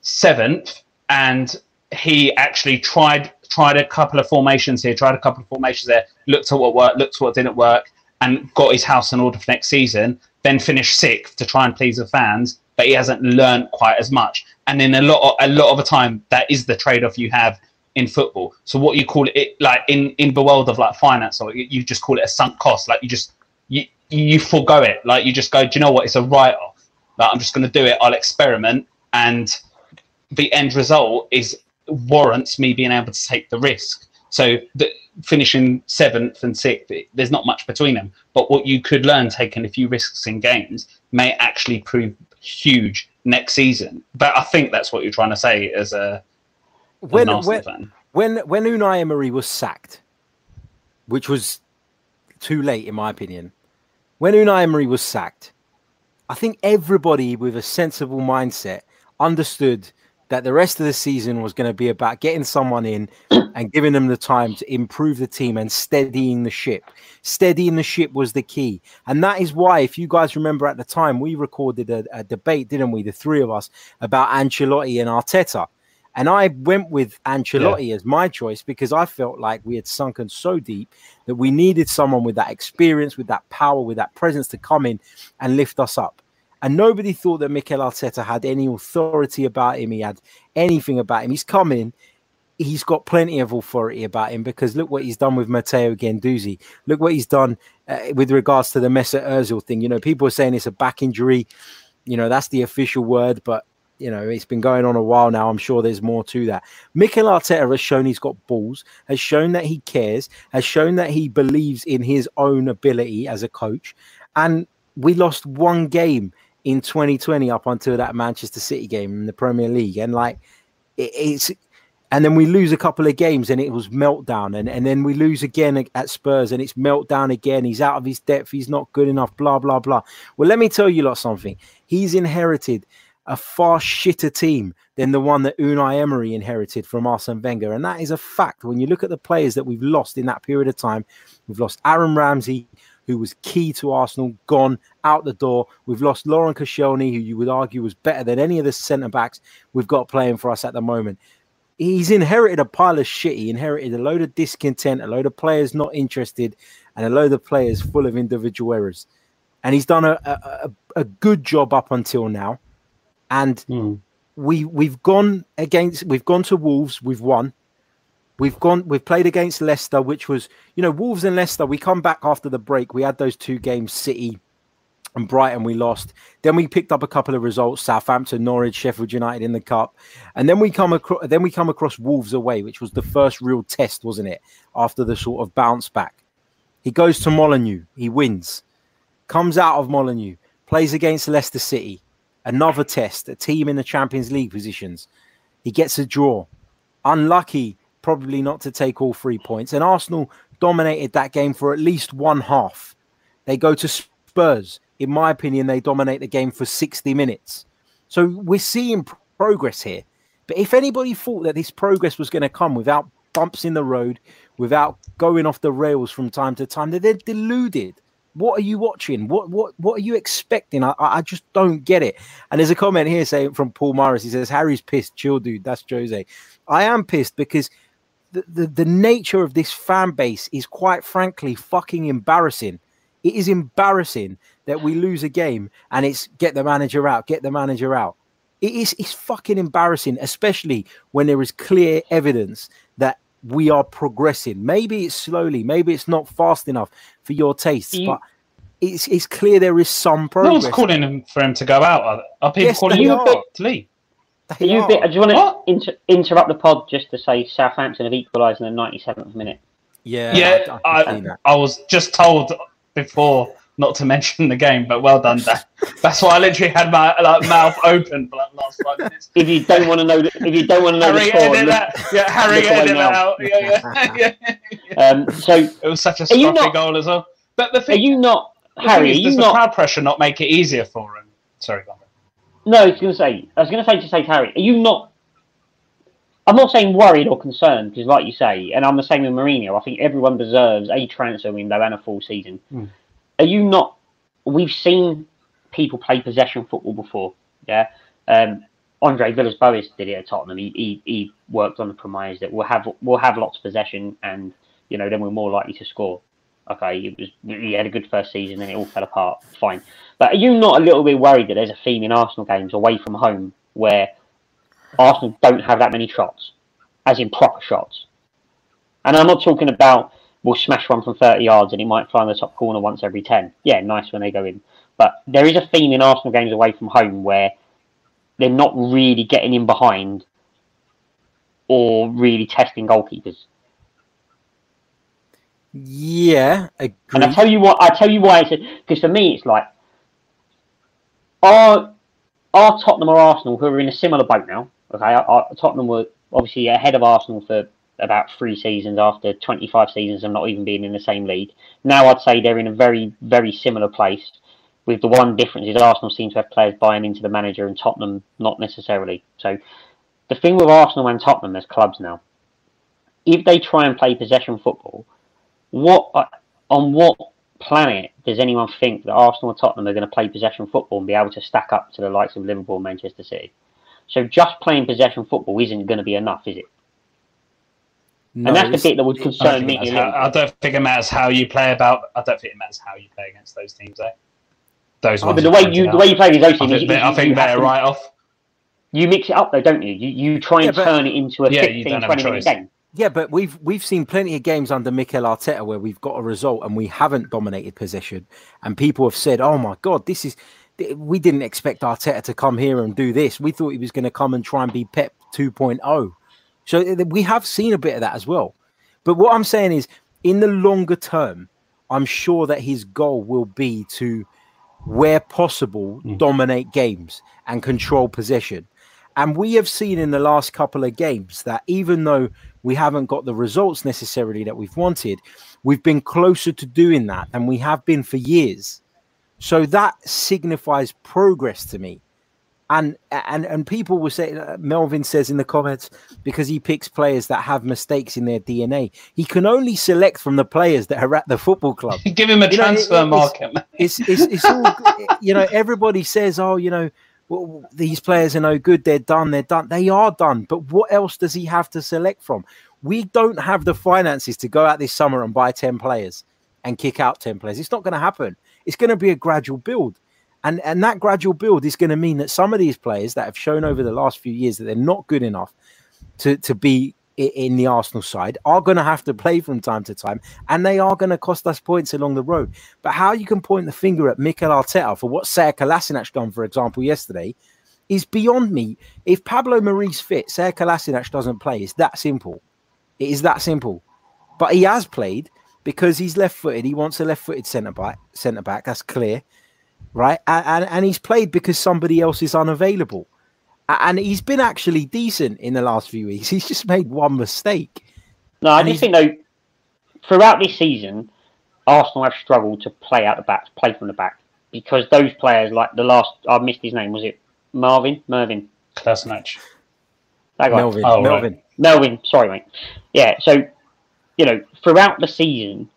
seventh and he actually tried tried a couple of formations here, tried a couple of formations there, looked at what worked, looked at what didn't work, and got his house in order for next season, then finish sixth to try and please the fans, but he hasn't learned quite as much. And in a lot of, a lot of the time, that is the trade off you have in football. So what you call it, like in in the world of like finance, or you just call it a sunk cost. Like you just you you forego it. Like you just go, do you know what? It's a write off. Like I'm just going to do it. I'll experiment, and the end result is warrants me being able to take the risk. So the, finishing seventh and sixth, it- there's not much between them. But what you could learn taking a few risks in games may actually prove huge next season. But I think that's what you're trying to say as a as when, when, fan. when when Unai Emery was sacked, which was too late in my opinion. When Unai Emery was sacked, I think everybody with a sensible mindset understood that the rest of the season was going to be about getting someone in and giving them the time to improve the team and steadying the ship. Steadying the ship was the key. And that is why, if you guys remember at the time, we recorded a, a debate, didn't we, the three of us, about Ancelotti and Arteta. And I went with Ancelotti yeah. as my choice because I felt like we had sunken so deep that we needed someone with that experience, with that power, with that presence to come in and lift us up. And nobody thought that Mikel Arteta had any authority about him. He had anything about him. He's coming. He's got plenty of authority about him because look what he's done with Matteo Guendouzi. Look what he's done uh, with regards to the Mesut Ozil thing. You know, people are saying it's a back injury. You know, that's the official word, but you know, it's been going on a while now. I'm sure there's more to that. Mikel Arteta has shown he's got balls, has shown that he cares, has shown that he believes in his own ability as a coach. And we lost one game in 2020 up until that Manchester City game in the Premier League. And like it, it's and then we lose a couple of games and it was meltdown and, and then we lose again at Spurs and it's meltdown again. He's out of his depth, he's not good enough, blah blah blah. Well, let me tell you lot something. He's inherited a far shitter team than the one that Unai Emery inherited from Arsene Wenger. And that is a fact. When you look at the players that we've lost in that period of time, we've lost Aaron Ramsey, who was key to Arsenal, gone out the door. We've lost Laurent Koscielny, who you would argue was better than any of the centre backs we've got playing for us at the moment. He's inherited a pile of shit. He inherited a load of discontent, a load of players not interested, and a load of players full of individual errors. And he's done a, a, a good job up until now. And mm. we we've gone against we've gone to Wolves, we've won. We've gone. We've played against Leicester, which was, you know, Wolves and Leicester. We come back after the break. We had those two games, City and Brighton. We lost. Then we picked up a couple of results: Southampton, Norwich, Sheffield United in the cup, and then we come across. Then we come across Wolves away, which was the first real test, wasn't it? After the sort of bounce back, he goes to Molineux. He wins. Comes out of Molineux. plays against Leicester City. Another test, a team in the Champions League positions. He gets a draw. Unlucky probably not to take all three points. And Arsenal dominated that game for at least one half. They go to Spurs. In my opinion, they dominate the game for 60 minutes. So we're seeing progress here. But if anybody thought that this progress was going to come without bumps in the road, without going off the rails from time to time, they're deluded. What are you watching? What what what are you expecting? I, I just don't get it. And there's a comment here saying from Paul Morris. He says, Harry's pissed. Chill, dude. That's Jose. I am pissed because the, the, the nature of this fan base is quite frankly fucking embarrassing. It is embarrassing that we lose a game and it's get the manager out, get the manager out. It is it's fucking embarrassing, especially when there is clear evidence that we are progressing. Maybe it's slowly, maybe it's not fast enough for your tastes, you, but it's it's clear there is some progress. No one's calling him for him to go out. Are people yes, calling you to leave? Are you bit, do you want to inter- interrupt the pod just to say Southampton have equalised in the 97th minute? Yeah, yeah. I, I, I, was just told before not to mention the game, but well done, Dan. That's why I literally had my like, mouth open for like last five minutes. If you don't want to know, the, if you don't want to know Harry the score, look, that. yeah, Harry edited that out. Yeah, yeah, yeah. Um, so it was such a scruffy goal as well. But the thing, are you not, Harry? Is, does the not, crowd pressure not make it easier for him? Sorry, go on. No, I was going to say, I was going to say to say Harry, are you not? I'm not saying worried or concerned because, like you say, and I'm the same with Mourinho. I think everyone deserves a transfer window and a full season. Mm. Are you not? We've seen people play possession football before. Yeah, um, Andre Villas-Boas did it at Tottenham. He, he, he worked on the premise that we'll have we'll have lots of possession and you know then we're more likely to score. Okay, it was he had a good first season and it all fell apart. Fine. But are you not a little bit worried that there's a theme in Arsenal games away from home where Arsenal don't have that many shots, as in proper shots? And I'm not talking about we'll smash one from 30 yards and it might fly in the top corner once every 10. Yeah, nice when they go in. But there is a theme in Arsenal games away from home where they're not really getting in behind or really testing goalkeepers. Yeah, agreed. and I tell you what, I tell you why I said because for me it's like our are Tottenham or Arsenal who are in a similar boat now? Okay, are, Tottenham were obviously ahead of Arsenal for about three seasons after 25 seasons of not even being in the same league. Now I'd say they're in a very very similar place. with the one difference is Arsenal seem to have players buying into the manager and Tottenham not necessarily. So the thing with Arsenal and Tottenham as clubs now, if they try and play possession football, what uh, on what planet does anyone think that Arsenal and Tottenham are going to play possession football and be able to stack up to the likes of Liverpool and Manchester City? So just playing possession football isn't going to be enough, is it? No, and that's the bit that would I concern don't, me. think how, I don't think it matters how you play about. I don't think it matters how you play against those teams. Though. Those Oh, but the way you the way you play these I teams, think, you, they- I think they're right off. You mix it up though, don't you? You you try and Yeah, but- turn it into a Yeah, 15, don't have a 20 minute game. Yeah, but we've we've seen plenty of games under Mikel Arteta where we've got a result and we haven't dominated possession, and people have said, "Oh my God, this is." We didn't expect Arteta to come here and do this. We thought he was going to come and try and be Pep 2.0. So we have seen a bit of that as well. But what I'm saying is, in the longer term, I'm sure that his goal will be to, where possible, mm. dominate games and control possession. And we have seen in the last couple of games that even though we haven't got the results necessarily that we've wanted, we've been closer to doing that than we have been for years. So that signifies progress to me. And and and people will say Melvin says in the comments because he picks players that have mistakes in their DNA. He can only select from the players that are at the football club Give him a You know, it- transfer market. man. it's it's, it's all you know everybody says oh you know well, these players are no good. They're done. They're done. They are done. But what else does he have to select from? We don't have the finances to go out this summer and buy 10 players and kick out 10 players. It's not going to happen. It's going to be a gradual build. And and that gradual build is going to mean that some of these players that have shown over the last few years that they're not good enough to to be in the Arsenal side are going to have to play from time to time, and they are going to cost us points along the road. But how you can point the finger at Mikel Arteta for what Sead Kolasinac done, for example, yesterday, is beyond me. If Pablo Mari's fit, Sead Kolasinac doesn't play. It's that simple. It is that simple. But he has played because he's left-footed. He wants a left-footed centre back. Centre back. That's clear, right? And, and and he's played because somebody else is unavailable. A- And he's been actually decent in the last few weeks. He's just made one mistake. No, I just think though, throughout this season, Arsenal have struggled to play out the back, play from the back, because those players, like the last, I missed his name. Was it Marvin? Mervin? Kolasinac. That guy. Melvin. Oh, right. Melvin. Melvin, sorry, mate. Yeah, so you know, throughout the season,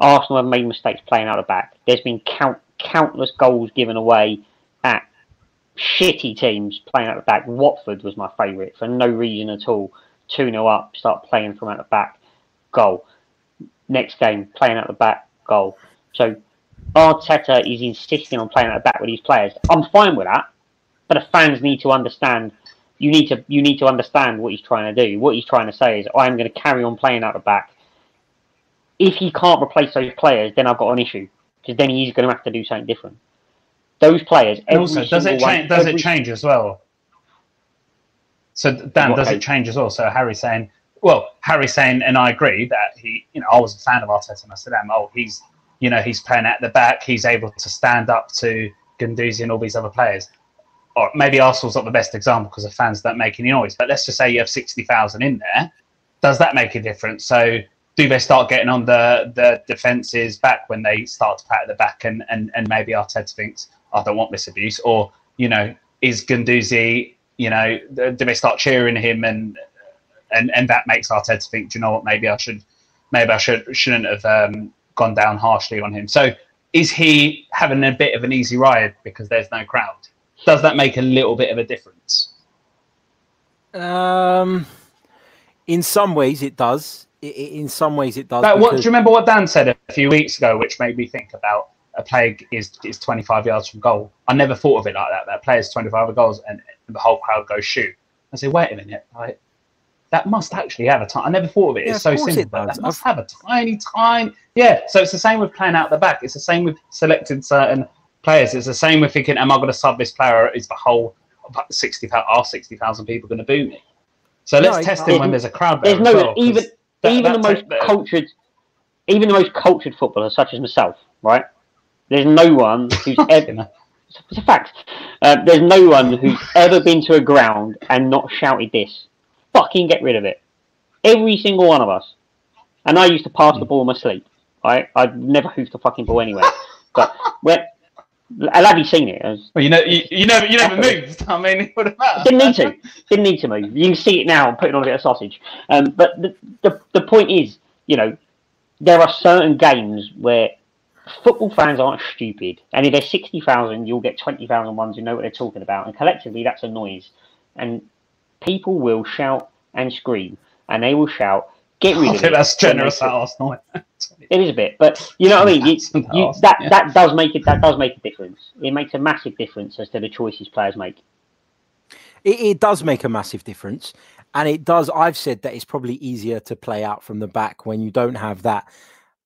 Arsenal have made mistakes playing out the back. There's been count countless goals given away at shitty teams playing out the back. Watford was my favourite for no reason at all. 2 0 up, start playing from out the back, goal. Next game, playing out the back, goal. So Arteta is insisting on playing out the back with these players. I'm fine with that, but the fans need to understand you need to you need to understand what he's trying to do. What he's trying to say is, I'm going to carry on playing out the back. If he can't replace those players, then I've got an issue because then he's going to have to do something different. Those players, And also, does it change? Does every- it change as well? So Dan, What does it change as well? So Harry saying, well, Harry saying, and I agree that he, you know, I was a fan of Arteta and I said, oh, he's, you know, he's playing at the back. He's able to stand up to Guendouzi and all these other players." Or maybe Arsenal's not the best example because the fans don't make any noise. But let's just say you have sixty thousand in there. Does that make a difference? So do they start getting on the the defenses back when they start to pat at the back and and, and maybe Arteta thinks I don't want this abuse or you know is Guendouzi you know do they start cheering him and and and that makes Arteta think do you know what maybe I should maybe I should shouldn't have um, gone down harshly on him so is he having a bit of an easy ride because there's no crowd does that make a little bit of a difference Um, in some ways, it does. In some ways, it does. Like, what do you remember what Dan said a few weeks ago, which made me think about a player is is 25 yards from goal. I never thought of it like that. That player's 25 goals and the whole crowd goes shoot. I say, wait a minute, like that must actually have a time. I never thought of it. Yeah, It's of so simple. it but. That must have a tiny, tiny. Yeah. So it's the same with playing out the back. It's the same with selecting certain players. It's the same with thinking, am I going to sub this player? Or is the whole 60 are 60,000 people going to boo me? So let's No, test I- him when there's a crowd there. There's no well, even that- even the most cultured, even the most cultured footballer, such as myself, right? There's no one who's ever. It's a fact. Uh, there's no one who's ever been to a ground and not shouted this. Fucking get rid of it. Every single one of us. And I used to pass the ball in my sleep. Right? I'd never hoofed a fucking ball anyway. But when have you seen it? Was, well, you know, you, you never, you never moved. I mean, it would have mattered. Didn't need to. Didn't need to move. You can see it now. I'm putting on a bit of sausage. Um, but the, the the point is, you know, there are certain games where football fans aren't stupid, and if there's sixty thousand, you'll get twenty thousand ones who know what they're talking about, and collectively, that's a noise, and people will shout and scream, and they will shout Get rid of it. that's generous at Arsenal. It is a bit, but you know what I mean. You, you, that that does make it. That does make a difference. It makes a massive difference as to the choices players make. It, it does make a massive difference, and it does. I've said that it's probably easier to play out from the back when you don't have that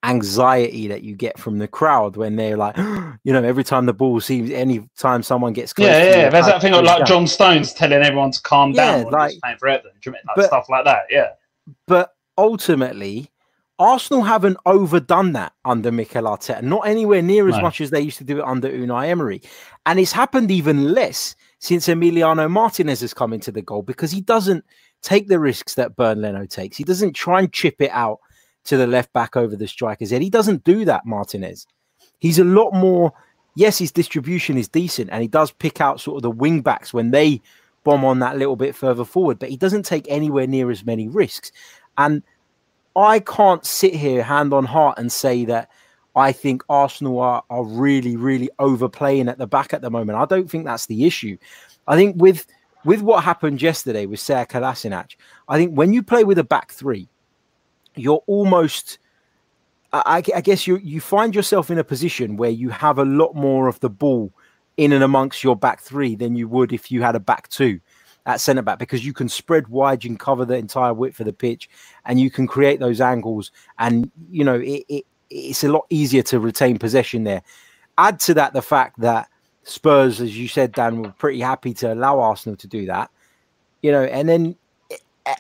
anxiety that you get from the crowd when they're like, you know, every time the ball seems, any time someone gets close. Yeah, yeah. you, There's that thing of like down. John Stones telling everyone to calm Yeah, down like- playing for Everton. You like but- stuff like that? Yeah. but ultimately, Arsenal haven't overdone that under Mikel Arteta, not anywhere near as No. much as they used to do it under Unai Emery. And it's happened even less since Emiliano Martinez has come into the goal because he doesn't take the risks that Bernd Leno takes. He doesn't try and chip it out to the left back over the striker's head. He doesn't do that, Martinez. He's a lot more, yes, his distribution is decent and he does pick out sort of the wing backs when they bomb on that little bit further forward, but he doesn't take anywhere near as many risks. And I can't sit here hand on heart and say that I think Arsenal are, are really, really overplaying at the back at the moment. I don't think that's the issue. I think with with what happened yesterday with Sead Kolasinac, I think when you play with a back three, you're almost I, I- guess you you find yourself in a position where you have a lot more of the ball in and amongst your back three than you would if you had a back two at centre back because you can spread wide, you can cover the entire width of the pitch, and you can create those angles. And you know it, it it's a lot easier to retain possession there. Add to that the fact that Spurs, as you said, Dan, were pretty happy to allow Arsenal to do that. You know, and then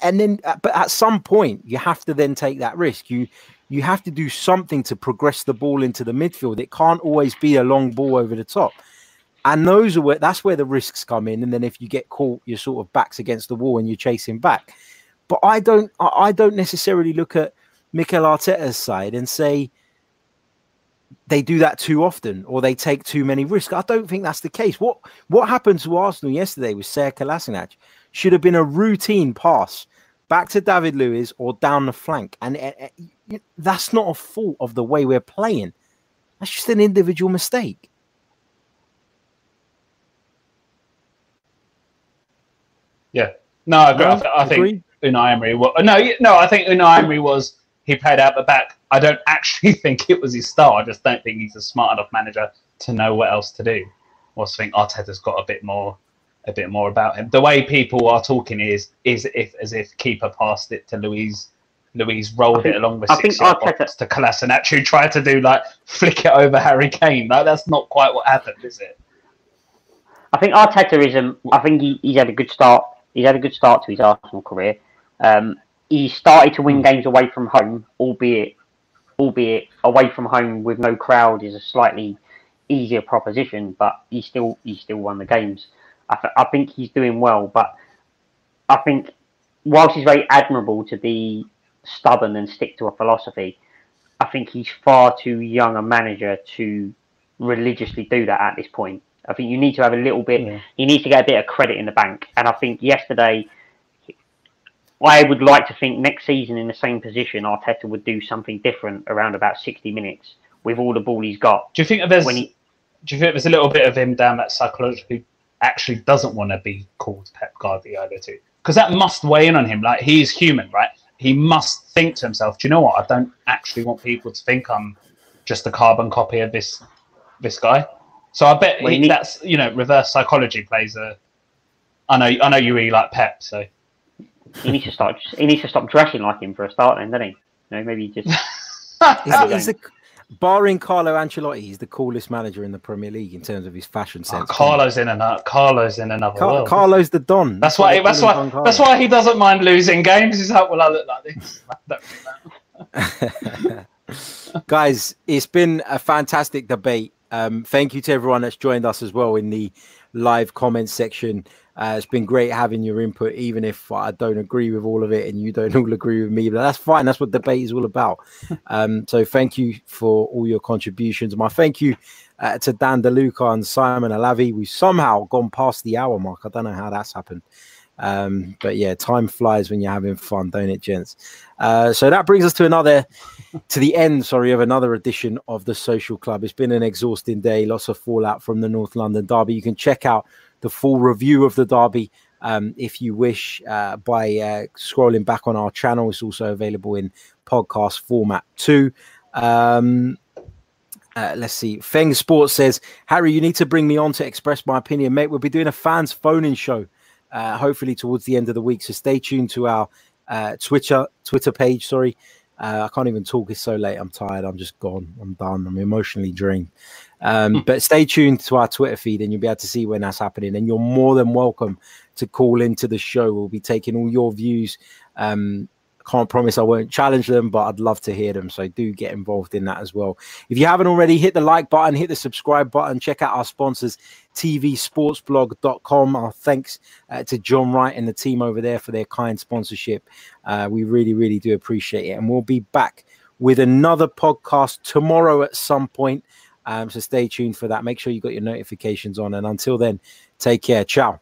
and then uh, but at some point you have to then take that risk. You you have to do something to progress the ball into the midfield. It can't always be a long ball over the top. And those are where that's where the risks come in. And then if you get caught, you're sort of backs against the wall and you're chasing back. But I don't I don't necessarily look at Mikel Arteta's side and say they do that too often or they take too many risks. I don't think that's the case. What what happened to Arsenal yesterday with Sead Kolasinac should have been a routine pass back to David Luiz or down the flank. And uh, uh, that's not a fault of the way we're playing. That's just an individual mistake. Yeah. No, I agree. I, th- I think Agree? Unai Emery. Was, no, no, I think Unai Emery was. He played out the back. I don't actually think it was his style. I just don't think he's a smart enough manager to know what else to do. I also think Arteta's got a bit more, a bit more about him. The way people are talking is is if as if keeper passed it to Luiz. Luiz rolled think- it along the I six yard box to Kolasinac, who tried to do like flick it over Harry Kane. Like that's not quite what happened, is it? I think Arteta is. Um, I think he, he's had a good start. He's had a good start to his Arsenal career. Um, he started to win games away from home, albeit, albeit away from home with no crowd is a slightly easier proposition. But he still he still won the games. I, th- I think he's doing well, but I think whilst he's very admirable to be stubborn and stick to a philosophy, I think he's far too young a manager to religiously do that at this point. I think you need to have a little bit. Yeah. He needs to get a bit of credit in the bank, and I think yesterday, I would like to think next season in the same position, Arteta would do something different around about sixty minutes with all the ball he's got. Do you think there's When he, do you think there's a little bit of him down that psychology who actually doesn't want to be called Pep Guardiola too? Because that must weigh in on him. Like he's human, right? He must think to himself, "Do you know what? I don't actually want people to think I'm just a carbon copy of this this guy." So I bet Well, he, he need- that's you know reverse psychology plays a. I know I know you really like Pep, so he needs to start. He needs to stop dressing like him for a start, then, doesn't he? You know, maybe just He's, Yeah. he's the, barring Carlo Ancelotti, he's the coolest manager in the Premier League in terms of his fashion oh, sense. Carlo's in another Carlo's in another Car- world. Carlo's the Don. That's what why. they That's why. That's why he doesn't mind losing games. He's like, well, I look like this. I don't think that. Guys, it's been a fantastic debate. Um, thank you to everyone that's joined us as well in the live comments section. Uh, it's been great having your input, even if I don't agree with all of it and you don't all agree with me. But that's fine. That's what debate is all about. um, so thank you for all your contributions. My thank you uh, to Dan DeLuca and Simon Alavi. We've somehow gone past the hour mark. I don't know how that's happened. Um, but yeah, time flies when you're having fun, don't it, gents? Uh, so that brings us to another, to the end, sorry, of another edition of the Social Club. It's been an exhausting day, lots of fallout from the North London Derby. You can check out the full review of the Derby um, if you wish uh, by uh, scrolling back on our channel. It's also available in podcast format too. Um, uh, let's see. Feng Sports says, Harry, you need to bring me on to express my opinion, mate. We'll be doing a fans phone-in show, uh, hopefully towards the end of the week. So stay tuned to our uh, Twitter Twitter page. Sorry, uh, I can't even talk. It's so late. I'm tired. I'm just gone. I'm done. I'm emotionally drained. Um, hmm. but stay tuned to our Twitter feed and you'll be able to see when that's happening. And you're more than welcome to call into the show. We'll be taking all your views. Um, can't promise I won't challenge them, but I'd love to hear them. So do get involved in that as well. If you haven't already, hit the like button, hit the subscribe button, check out our sponsors, tvsportsblog.com. Our thanks uh, to John Wright and the team over there for their kind sponsorship. Uh, we really, really do appreciate it. And we'll be back with another podcast tomorrow at some point. Um, so stay tuned for that. Make sure you got your notifications on. And until then, take care. Ciao.